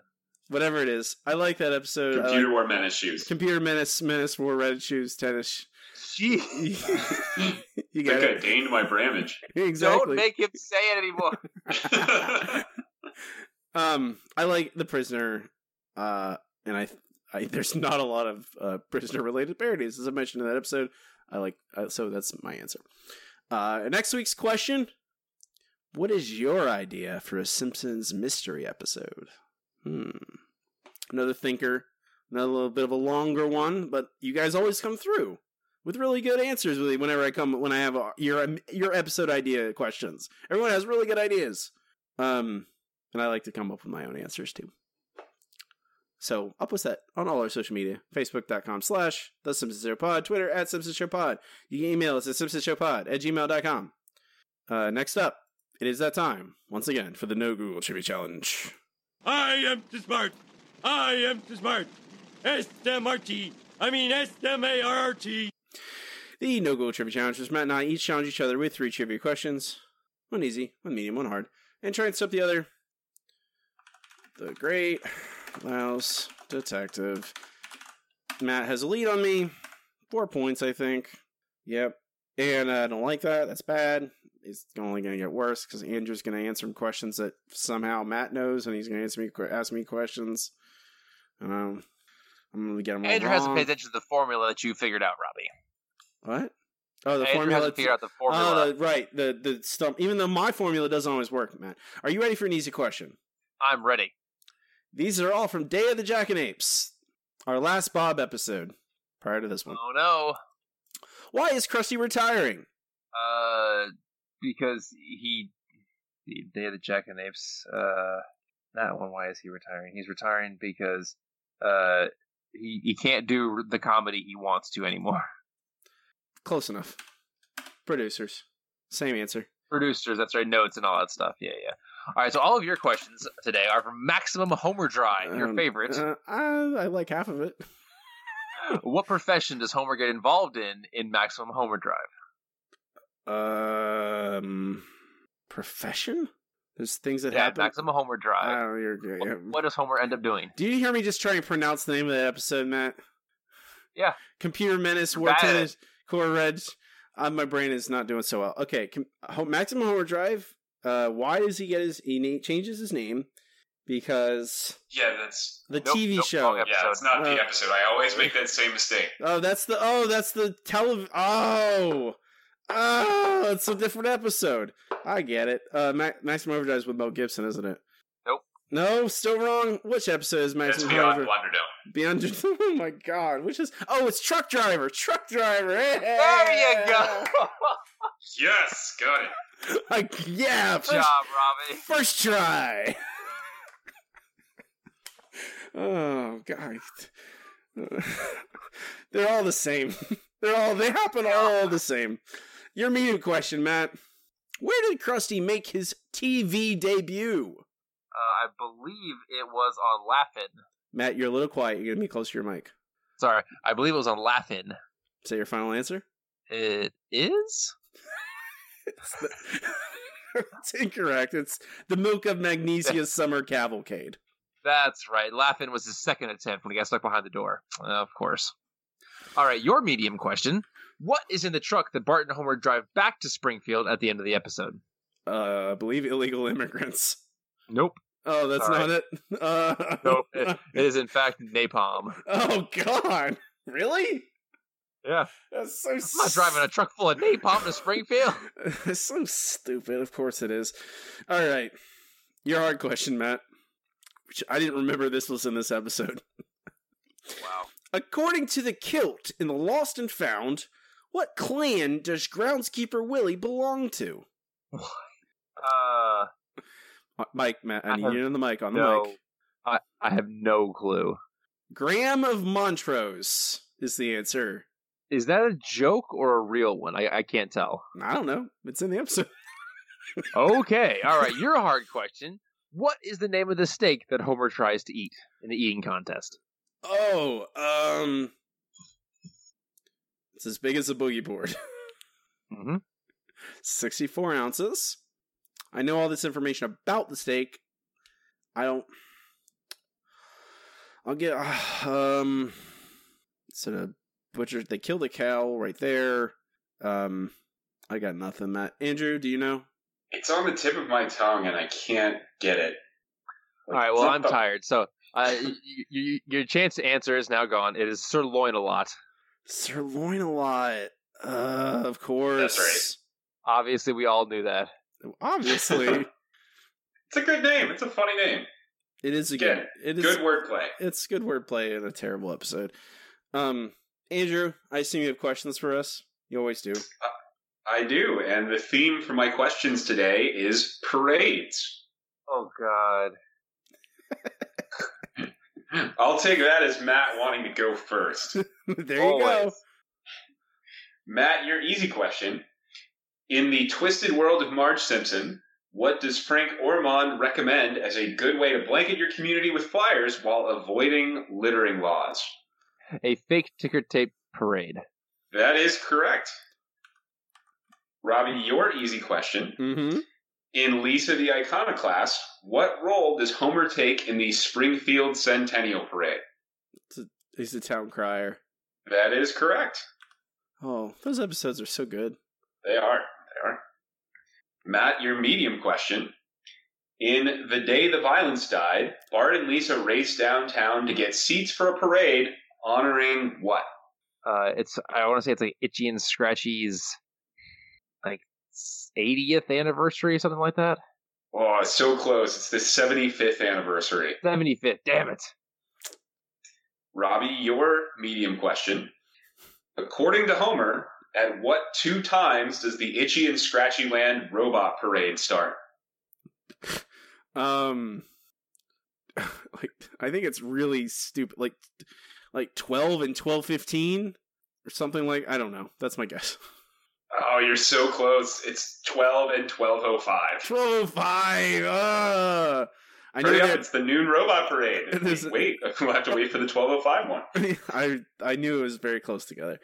Whatever it is, I like that episode. Computer like- wore menace shoes. Computer menace menace wore red shoes tennis. Gee, you I got think I it gained my bramage. exactly. don't make him say it anymore. Um, I like the prisoner, uh, and I, I there's not a lot of uh, prisoner related parodies as I mentioned in that episode. I like uh, so that's my answer. Uh, next week's question: What is your idea for a Simpsons mystery episode? Hmm, another thinker, another little bit of a longer one, but you guys always come through with really good answers. Really, whenever I come, when I have uh, your your episode idea questions, everyone has really good ideas. Um, and I like to come up with my own answers too. So I'll post that on all our social media. Facebook.com slash The Simpsons Show Pod. Twitter at Simpsons Show Pod. You can email us at Simpsons Show Pod at gmail.com. Uh, next up, it is that time, once again, for the No Google Trivia Challenge. I am too smart. I am too smart. S-M-R-T. I mean S-M-A-R-R-T. The No Google Trivia Challenge is Matt and I each challenge each other with three trivia questions. One easy, one medium, one hard. And try and stop the other. The Great Louse Detective. Matt has a lead on me. Four points, I think. Yep. And I don't like that. That's bad. It's only going to get worse because Andrew's going to answer some questions that somehow Matt knows, and he's going to answer me, ask me questions. Um, I'm going to get all Andrew wrong. hasn't paid attention to the formula that you figured out, Robbie. What? Oh, the Andrew formula. hasn't figured out the formula. Oh, the, right. The the stump. Even though my formula doesn't always work, Matt. Are you ready for an easy question? I'm ready. These are all from Day of the Jackanapes, our last Bob episode. Prior to this one, Oh no. why is Krusty retiring? Uh, because he, the Day of the Jackanapes. Uh, that one. Why is he retiring? He's retiring because uh, he he can't do the comedy he wants to anymore. Close enough. Producers, same answer. Producers, that's right. Notes and all that stuff. Yeah, yeah. All right. So all of your questions today are from Maximum Homer Drive, your Um, favorite. Uh, I, I like half of it. what profession does Homer get involved in in Maximum Homer Drive? Um, profession. There's things that Yeah, happen. Maximum Homer Drive. Oh, you're good. What, what does Homer end up doing? Do you hear me just trying to pronounce the name of the episode, Matt? Yeah. Computer Menace, You're War Tennis, Core Red. Uh, my brain is not doing so well. Okay, com- Maximum Homer Drive. Uh, why does he get his? He na- changes his name because Yeah, that's the Nope, TV nope, show. yeah, it's not Uh, the episode. I always make that same mistake. Oh, that's the oh, that's the tele. Oh, oh, it's a different episode. I get it. Uh, Ma- Maximum Overdrive is with Mel Gibson, isn't it? Nope. No, still wrong. Which episode is Maximum beyond Overdrive? Wonderdome. Beyond. Oh my god, which is? Oh, it's Truck Driver. Truck Driver. There you go. Yes, got it. I, yeah, Good first, job, Robbie. first try. oh god, they're all the same. They're all they happen all the same. Your medium question, Matt. Where did Krusty make his TV debut? Uh, I believe it was on Laugh-In. Matt, you're a little quiet. You're gonna be close to your mic. Sorry, I believe it was on Laugh-In. Say your final answer. It is? it's incorrect. It's the Milk of Magnesia Summer Cavalcade. That's right. Laugh-In was his second attempt when he got stuck behind the door. Uh, of course. All right, your medium question. What is in the truck that Bart and Homer drive back to Springfield at the end of the episode? Uh, I believe illegal immigrants. Nope. Oh, that's Sorry. not it. Uh, Nope. it it is, in fact, napalm. oh God, really? Yeah. That's so. I'm not driving a truck full of napalm to Springfield. It's so stupid. Of course it is. All right, your hard question, Matt. Which I didn't remember this was in this episode. Wow. According to the kilt in the Lost and Found, what clan does groundskeeper Willie belong to? Uh, Uh, Mike, Matt, I I need have you on the mic. On the no, mic. I, I have no clue. Graham of Montrose is the answer. Is that a joke or a real one? I, I can't tell. I don't know. It's in the episode. Okay, all right. Your hard question. What is the name of the steak that Homer tries to eat in the eating contest? Oh, um, it's as big as a boogie board. Mm-hmm. 64 ounces. I know all this information about the steak. I don't. I'll get. um. So the butcher. They killed a cow right there. Um. I got nothing, Matt. Andrew, do you know? It's on the tip of my tongue, and I can't get it. All right. Well, I'm the- tired, so uh, y- y- y- your chance to answer is now gone. It is sirloin a lot. Sirloin a lot. Uh, of course. That's right. Obviously, we all knew that. Obviously. It's a good name. It's a funny name. it is a Again, good. It is Good wordplay. It's good wordplay in a terrible episode. Um, Andrew, I assume you have questions for us. You always do. I do, and the theme for my questions today is parades. Oh God. I'll take that as Matt wanting to go first. there you go. Matt, your easy question. In the twisted world of Marge Simpson, what does Frank Ormond recommend as a good way to blanket your community with flyers while avoiding littering laws? A fake ticker tape parade. That is correct. Robbie, your easy question. Mm-hmm. In Lisa the Iconoclast, what role does Homer take in the Springfield Centennial Parade? He's the town crier. That is correct. Oh, those episodes are so good. They are. They are. Matt, your medium question. In The Day the Violence Died, Bart and Lisa race downtown to get seats for a parade honoring what? Uh, it's I want to say it's like Itchy and Scratchy's like 80th anniversary or something like that. Oh, it's so close. It's the 75th anniversary. 75th. Damn it. Robbie, your medium question. According to Homer, at what two times does the Itchy and Scratchy Land robot parade start? Um, like I think it's really stupid. Like, like twelve and twelve fifteen or something like. I don't know. That's my guess. Oh, you're so close. It's 12 and 1205. Twelve oh five. Uh, I know Hurry up, that. it's the noon robot parade. There's- Wait, we'll have to wait for the 1205 one. I I knew it was very close together.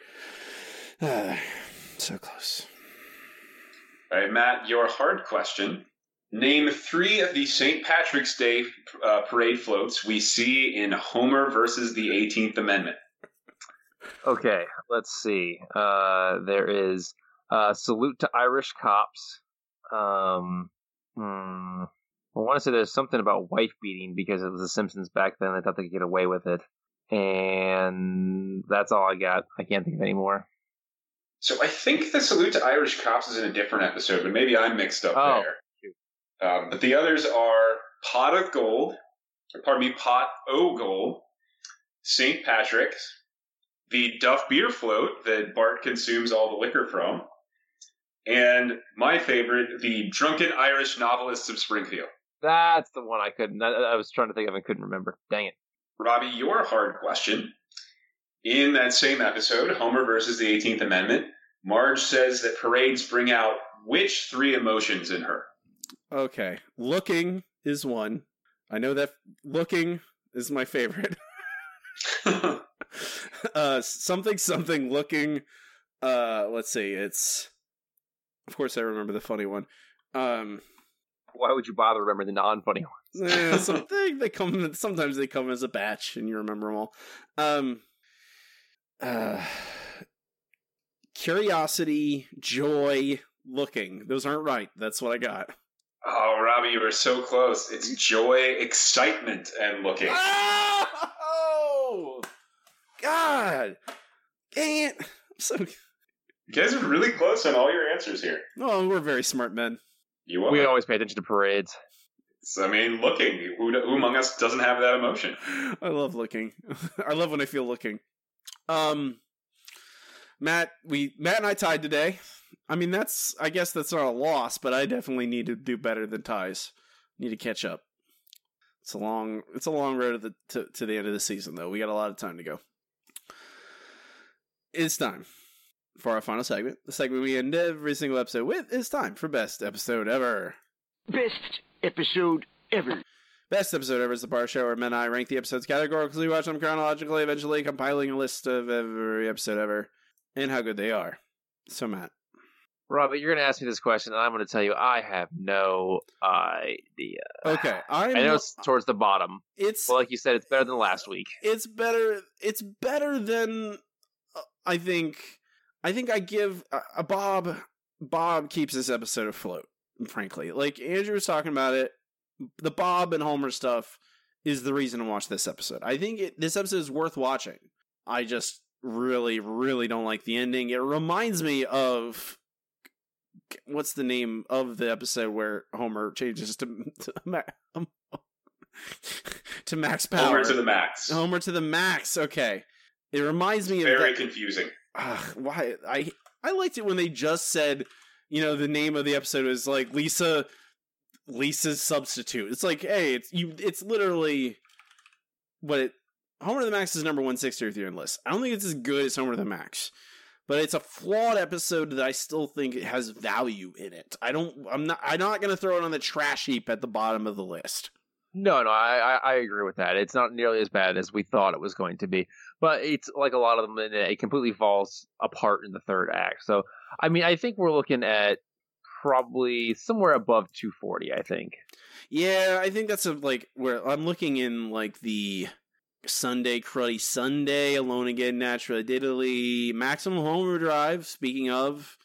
Uh, so close. All right, Matt, your hard question. Name three of the St. Patrick's Day uh, parade floats we see in Homer versus the 18th Amendment. Okay, let's see. Uh, there is uh, salute to Irish cops. Um, hmm, I want to say there's something about wife beating because it was The Simpsons back then. They thought they could get away with it, and that's all I got. I can't think of any more. So I think the salute to Irish cops is in a different episode, but maybe I'm mixed up Oh, there. Um, but the others are Pot of Gold, or pardon me, Pot O Gold, St. Patrick's, the Duff Beer Float that Bart consumes all the liquor from, and my favorite, the Drunken Irish Novelists of Springfield. That's the one I couldn't. I, I was trying to think of and couldn't remember. Dang it. Robbie, your hard question. In that same episode, Homer versus the 18th Amendment, Marge says that parades bring out which three emotions in her? Okay, looking is one. I know that looking is my favorite. uh, something something looking. Uh, let's see. It's of course I remember the funny one. Um, Why would you bother remembering the non-funny ones? eh, something they come. Sometimes they come as a batch, and you remember them all. Um, uh, curiosity, joy, looking. Those aren't right. That's what I got. Oh, Robbie, you were so close. It's joy, excitement, and looking. Oh God! Dang it! I'm so You guys are really close on all your answers here. oh, we're very smart men. You are. We always pay attention to parades. I mean, looking. Who, who among us doesn't have that emotion? I love looking. I love when I feel looking. Um, Matt, we Matt and I tied today. I mean, that's I guess that's not a loss, but I definitely need to do better than ties. Need to catch up. It's a long it's a long road to the to, to the end of the season, though. We got a lot of time to go. It's time for our final segment. The segment we end every single episode with. It's time for best episode ever. Best episode ever. Best episode ever is the bar show where men and I rank the episodes categorically, watch them chronologically, eventually compiling a list of every episode ever and how good they are. So, Matt. Robert, you're going to ask me this question, and I'm going to tell you I have no idea. Okay, I'm, I know it's towards the bottom. It's well, like you said, it's better than last week. It's better. It's better than uh, I think. I think I give uh, a Bob. Bob keeps this episode afloat. Frankly, like Andrew was talking about it, the Bob and Homer stuff is the reason to watch this episode. I think it, this episode is worth watching. I just really, really don't like the ending. It reminds me of what's the name of the episode where Homer changes to to, Ma- um, to Max Power. Homer to the max. Homer to the max. Okay, it reminds me of Very that- confusing. Ugh, why I I liked it when they just said, you know, the name of the episode is like Lisa Lisa's substitute. It's like, hey, it's you it's literally what it Homer the Max is number 163 on the list. I don't think it's as good as Homer the Max. But it's a flawed episode that I still think it has value in it. I don't I'm not I'm not gonna throw it on the trash heap at the bottom of the list. No, no, I, I agree with that. It's not nearly as bad as we thought it was going to be, but it's like a lot of them. It completely falls apart in the third act. So, I mean, I think we're looking at probably somewhere above 240. I think. Yeah, I think that's a, like where I'm looking in like the Sunday Cruddy Sunday, Alone Again, Naturally Diddly, Maximum Homer Drive. Speaking of,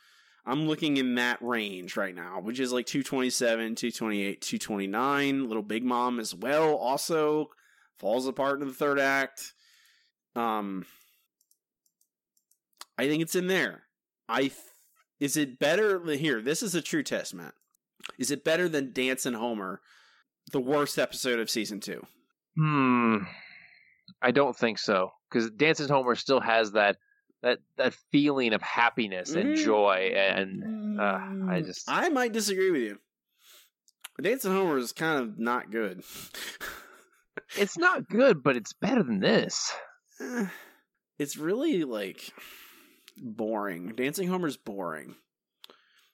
I'm looking in that range right now, which is like 227, 228, 229. Little Big Mom as well also falls apart in the third act. Um, I think it's in there. I th- is it better here? This is a true test, Matt. Is it better than Dancin' Homer, the worst episode of season two? Hmm. I don't think so because Dancing Homer still has that that that feeling of happiness and Mm. joy, and uh, I just I might disagree with you. Dancin' Homer is kind of not good. it's not good, but it's better than this. Eh, it's really like boring. Dancing Homer's boring.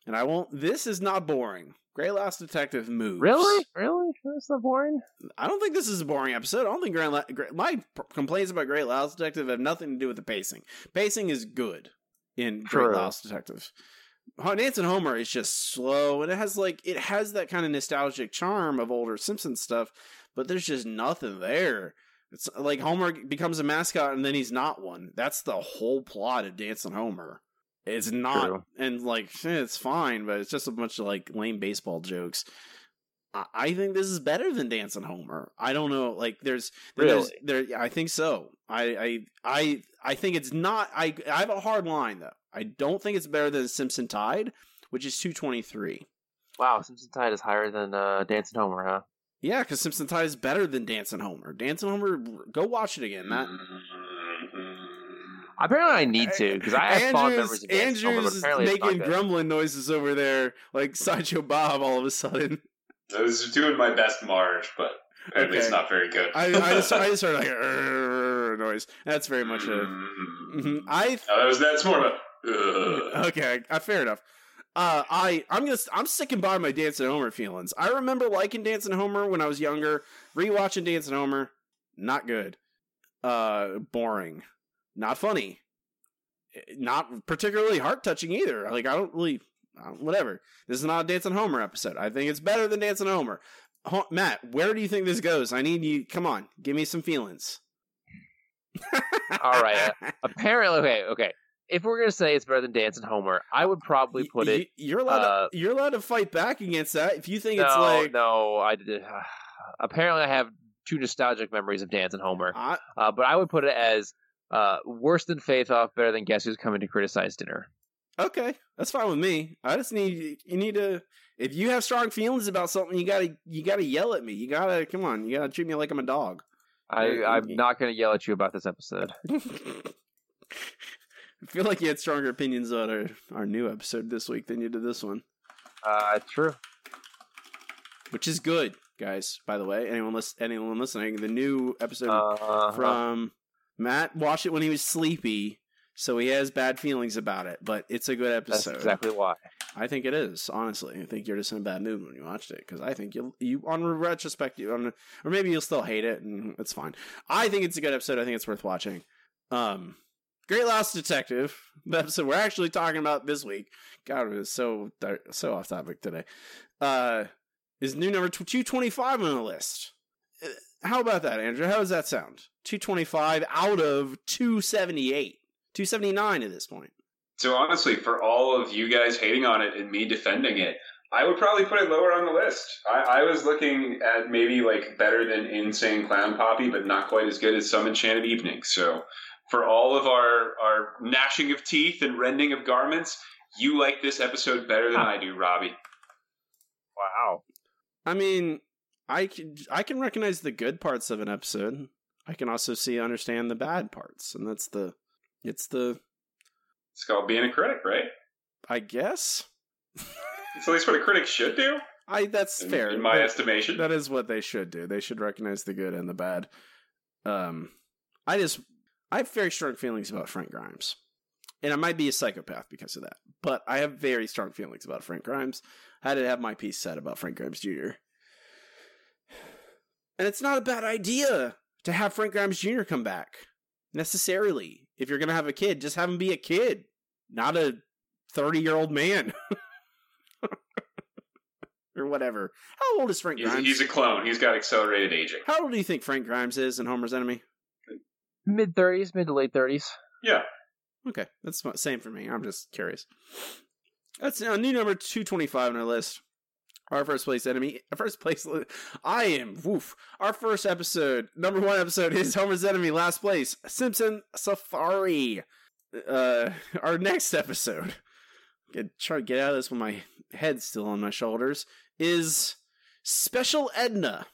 And I won't this is not boring. Great Louse Detective moves. Really, really, that's not boring. I don't think this is a boring episode. I don't think Great, La- Great my complaints about Great Louse Detective have nothing to do with the pacing. Pacing is good in True. Great Louse Detective. Dancing Homer is just slow, and it has like it has that kind of nostalgic charm of older Simpsons stuff, but there's just nothing there. It's like Homer becomes a mascot and then he's not one. That's the whole plot of Dancin' Homer. It's not, True. and like eh, it's fine, but it's just a bunch of like lame baseball jokes. I- I think this is better than Dancin' Homer. I don't know, like there's there's there. yeah, I think so. I I I I think it's not. I I have a hard line though. I don't think it's better than Simpson Tide, which is two twenty three. Wow, Simpson Tide is higher than uh, Dancin' Homer, huh? Yeah, because Simpson Tide is better than Dancin' Homer. Dancin' Homer, go watch it again, Matt. Apparently, I need to because I have fond memories of Dancin' Homer, but Andrew's apparently it's not making good. grumbling noises over there, like Sideshow Bob. All of a sudden, I was doing my best Marge, but apparently it's not very good. I, I just I just heard like a noise. That's very much a. Mhm. I Oh, that was, that's more of a. Ugh. okay, uh, fair enough. Uh, I I'm gonna I'm sticking by my Dancin' Homer feelings. I remember liking Dancin' Homer when I was younger. Rewatching Dancin' Homer, not good. Uh, boring, not funny, Eh, not particularly heart touching either. Like I don't really, whatever. This is not a Dancin' Homer episode. I think it's better than Dancin' Homer. Ho- Matt, where do you think this goes? I need you. Come on, give me some feelings. All right. uh, apparently, okay, okay. If we're gonna say it's better than Dancin' Homer, I would probably put Y- it. y- You're allowed. uh, to, you're allowed to fight back against that if you think no, it's like. no. I did. apparently, I have two nostalgic memories of Dancin' Homer, I, uh, but I would put it as uh, worse than Faith Off, better than Guess Who's Coming to Criticize Dinner. Okay, that's fine with me. I just need you need to if you have strong feelings about something, you gotta you gotta yell at me. You gotta come on. You gotta treat me like I'm a dog. I, I'm not going to yell at you about this episode. I feel like you had stronger opinions on our our new episode this week than you did this one, Uh, true. which is good, guys. By the way, anyone lis- anyone listening, the new episode Uh, from Matt watched it when he was sleepy, so he has bad feelings about it. But it's a good that's episode. exactly why. I think it is. Honestly, I think you're just in a bad mood when you watched it because I think you you on retrospect you on, or maybe you'll still hate it and it's fine. I think it's a good episode. I think it's worth watching. Um, Great Louse Detective, the episode we're actually talking about this week. God, it was so so off topic today. Uh, is new number two twenty five on the list. Uh, How about that, Andrew? How does that sound? Two twenty five out of two seventy eight, two seventy nine at this point. So honestly, for all of you guys hating on it and me defending it, I would probably put it lower on the list. I, I was looking at maybe like better than Insane Clown Poppy, but not quite as good as Some Enchanted Evening. So for all of our our gnashing of teeth and rending of garments, you like this episode better than I do, Robbie. Wow. I mean, I can I can recognize the good parts of an episode. I can also see understand the bad parts, and that's the it's the It's called being a critic, right? I guess It's at least what a critic should do, I that's in, fair. in my That- estimation. that is what they should do. They should recognize the good and the bad. Um, I just I have very strong feelings about Frank Grimes, and I might be a psychopath because of that. But I have very strong feelings about Frank Grimes. I had to have my piece said about Frank Grimes Jr. And it's not a bad idea to have Frank Grimes Jr. come back necessarily. If you're gonna have a kid, just have him be a kid, not a thirty year old man. or whatever. How old is Frank He's, Grimes? he's a clone. He's got accelerated aging. How old do you think Frank Grimes is in Homer's Enemy? Mid 30s, mid to late 30s. Yeah. Okay, that's the same for me. I'm just curious. That's a new number 225 on our list. Our first place enemy. First place. I am. Woof. Our first episode, number one episode, is Homer's Enemy. Last place, Simpson Safari. uh, our next episode, get try to get out of this with my head still on my shoulders, is Special Edna.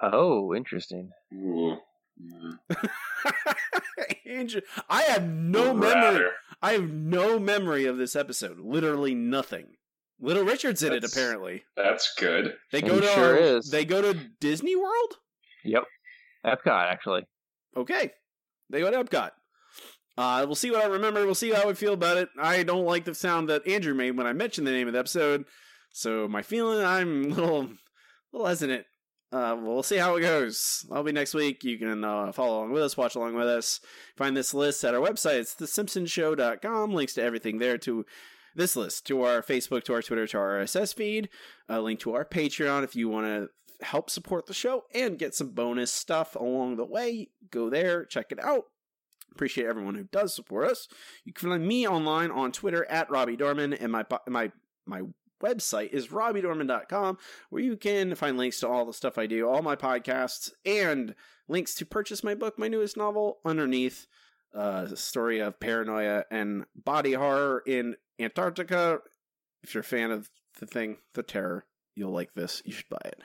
Oh, interesting. Ooh. Andrew, I have no Would memory. I have no memory of this episode. Literally nothing. Little Richard's in it apparently. That's good. They He go to sure is. they go to Disney World. Yep. Epcot, actually. Okay, they go to Epcot. Uh, we'll see what I remember. We'll see how I feel about it. I don't like the sound that Andrew made when I mentioned the name of the episode, so my feeling I'm a little, little hesitant. Uh, we'll see how it goes. I'll be next week. You can uh, follow along with us, watch along with us. Find this list at our website. It's thesimpsonshow.com. Links to everything there to this list, to our Facebook, to our Twitter, to our RSS feed. A link to our Patreon if you want to help support the show and get some bonus stuff along the way. Go there, check it out. Appreciate everyone who does support us. You can find me online on Twitter at Robbie Dorman, and my my my website is robbiedorman.com, where you can find links to all the stuff I do, all my podcasts, and links to purchase my book, my newest novel, underneath. Uh, the story of paranoia and body horror in Antarctica. If you're a fan of the thing, The Terror, you'll like this. You should buy it.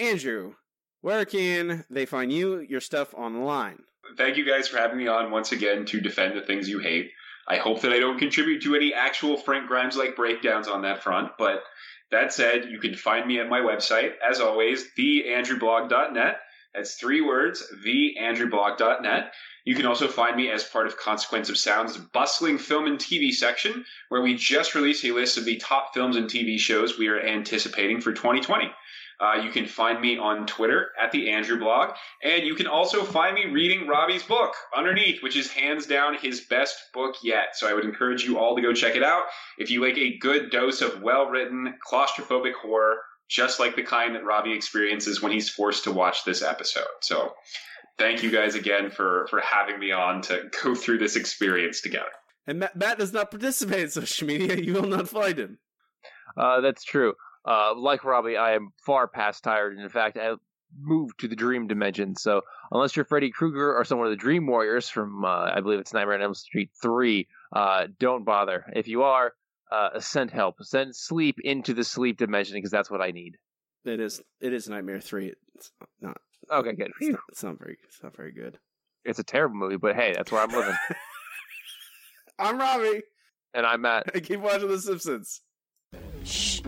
Andrew, where can they find you, your stuff online? Thank you guys for having me on once again to defend the things you hate. I hope that I don't contribute to any actual Frank Grimes like breakdowns on that front, but that said, you can find me at my website, as always, theandrewblog.net. That's three words, theandrewblog.net. You can also find me as part of Consequence of Sound's bustling film and TV section, where we just released a list of the top films and TV shows we are anticipating for 2020. Uh, you can find me on Twitter at the Andrew Blog, and you can also find me reading Robbie's book underneath, which is hands down his best book yet. So I would encourage you all to go check it out if you like a good dose of well-written claustrophobic horror, just like the kind that Robbie experiences when he's forced to watch this episode. So thank you guys again for for having me on to go through this experience together. And Matt, Matt does not participate in social media. You will not find him. Uh, that's true. Uh, like Robbie, I am far past tired, and in fact, I moved to the dream dimension. So, unless you're Freddy Krueger or someone of the Dream Warriors from, uh, I believe it's Nightmare on Elm Street three, uh, don't bother. If you are, uh, send help. Send sleep into the sleep dimension because that's what I need. It is. It is Nightmare Three. It's not. Okay, good. It's not, it's not very. It's not very good. It's a terrible movie, but hey, that's where I'm living. I'm Robbie, and I'm Matt. I keep watching The Simpsons. Shh.